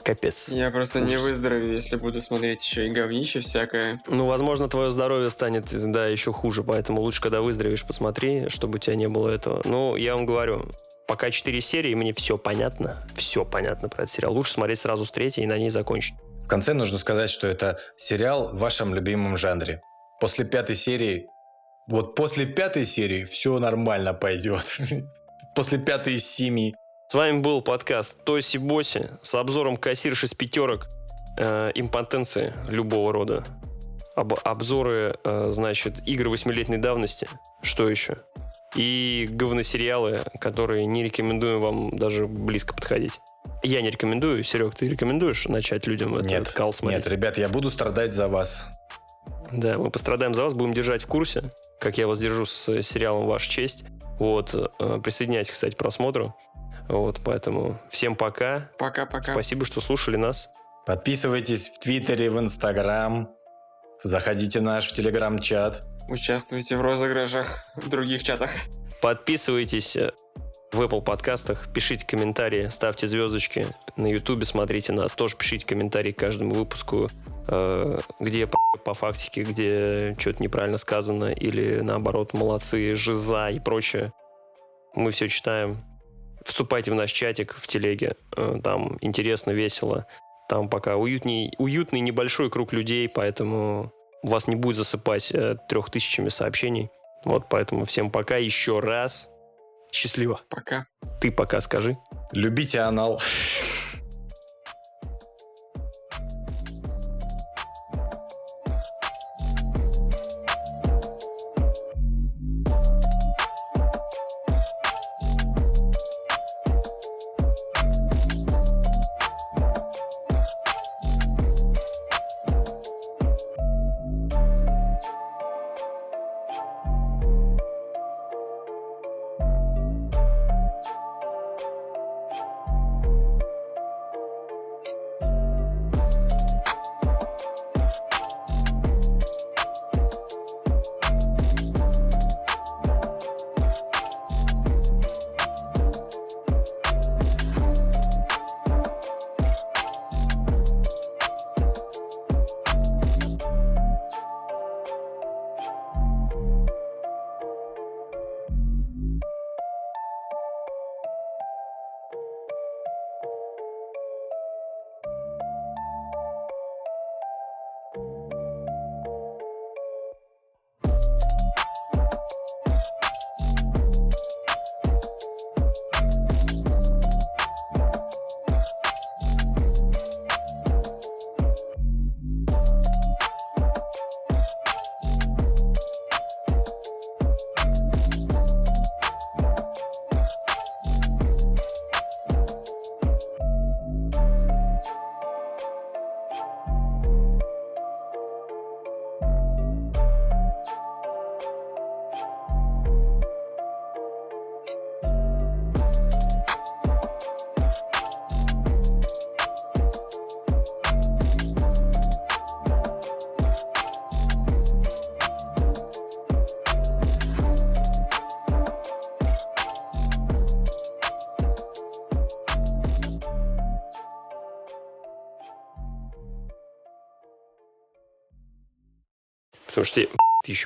капец. Я просто не Ужас. выздоровею, если буду смотреть еще и говнище всякое. Ну, возможно, твое здоровье станет, да, еще хуже, поэтому лучше, когда выздоровеешь, посмотри, чтобы у тебя не было этого. Ну, я вам говорю, пока 4 серии, мне все понятно, все понятно про этот сериал. Лучше смотреть сразу с третьей и на ней закончить. В конце нужно сказать, что это сериал в вашем любимом жанре. После пятой серии, вот после пятой серии все нормально пойдет. После пятой из семи С вами был подкаст Тоси Боси с обзором кассирши с пятерок э, импотенции любого рода. Об- обзоры, э, значит, игры восьмилетней давности. Что еще? И говносериалы, которые не рекомендуем вам даже близко подходить. Я не рекомендую. Серег, ты рекомендуешь начать людям этот Нет, кал смотреть? нет, ребят, я буду страдать за вас. Да, мы пострадаем за вас, будем держать в курсе, как я вас держу с сериалом «Ваша честь». Вот, э, присоединяйтесь, кстати, к просмотру. Вот, поэтому всем пока. Пока-пока. Спасибо, что слушали нас. Подписывайтесь в Твиттере, в Инстаграм. Заходите в наш в Телеграм-чат. Участвуйте в розыгрышах в других чатах. Подписывайтесь э, в Apple подкастах, пишите комментарии, ставьте звездочки. На Ютубе смотрите нас, тоже пишите комментарии к каждому выпуску, э, где по, по фактике, где что-то неправильно сказано, или наоборот, молодцы, жиза и прочее. Мы все читаем. Вступайте в наш чатик в телеге. Э, Там интересно, весело. Там пока уютней, уютный небольшой круг людей, поэтому вас не будет засыпать э, трех тысячами сообщений. Вот поэтому всем пока еще раз. Счастливо. Пока. Ты пока скажи. Любите анал.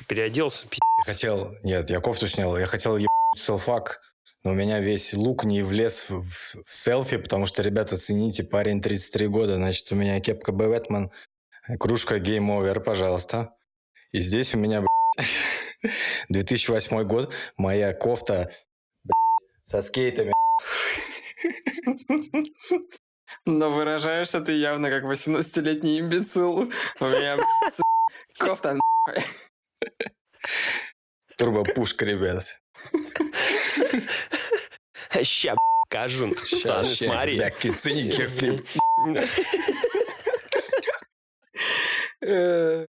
Переоделся, пи***. Я хотел... Нет, я кофту снял. Я хотел ебать селфак, но у меня весь лук не влез в, в- в селфи, потому что, ребята, цените, парень 33 года, значит, у меня кепка Бэтмен, кружка Game Over, пожалуйста. И здесь у меня, блядь, 2008 год, моя кофта блядь, со скейтами. Но выражаешься ты явно как 18-летний имбецил. У меня кофта. Турбопушка, ребят. Ща, кажун. Ща, смотри. Бяки, цени кекфлип. Э,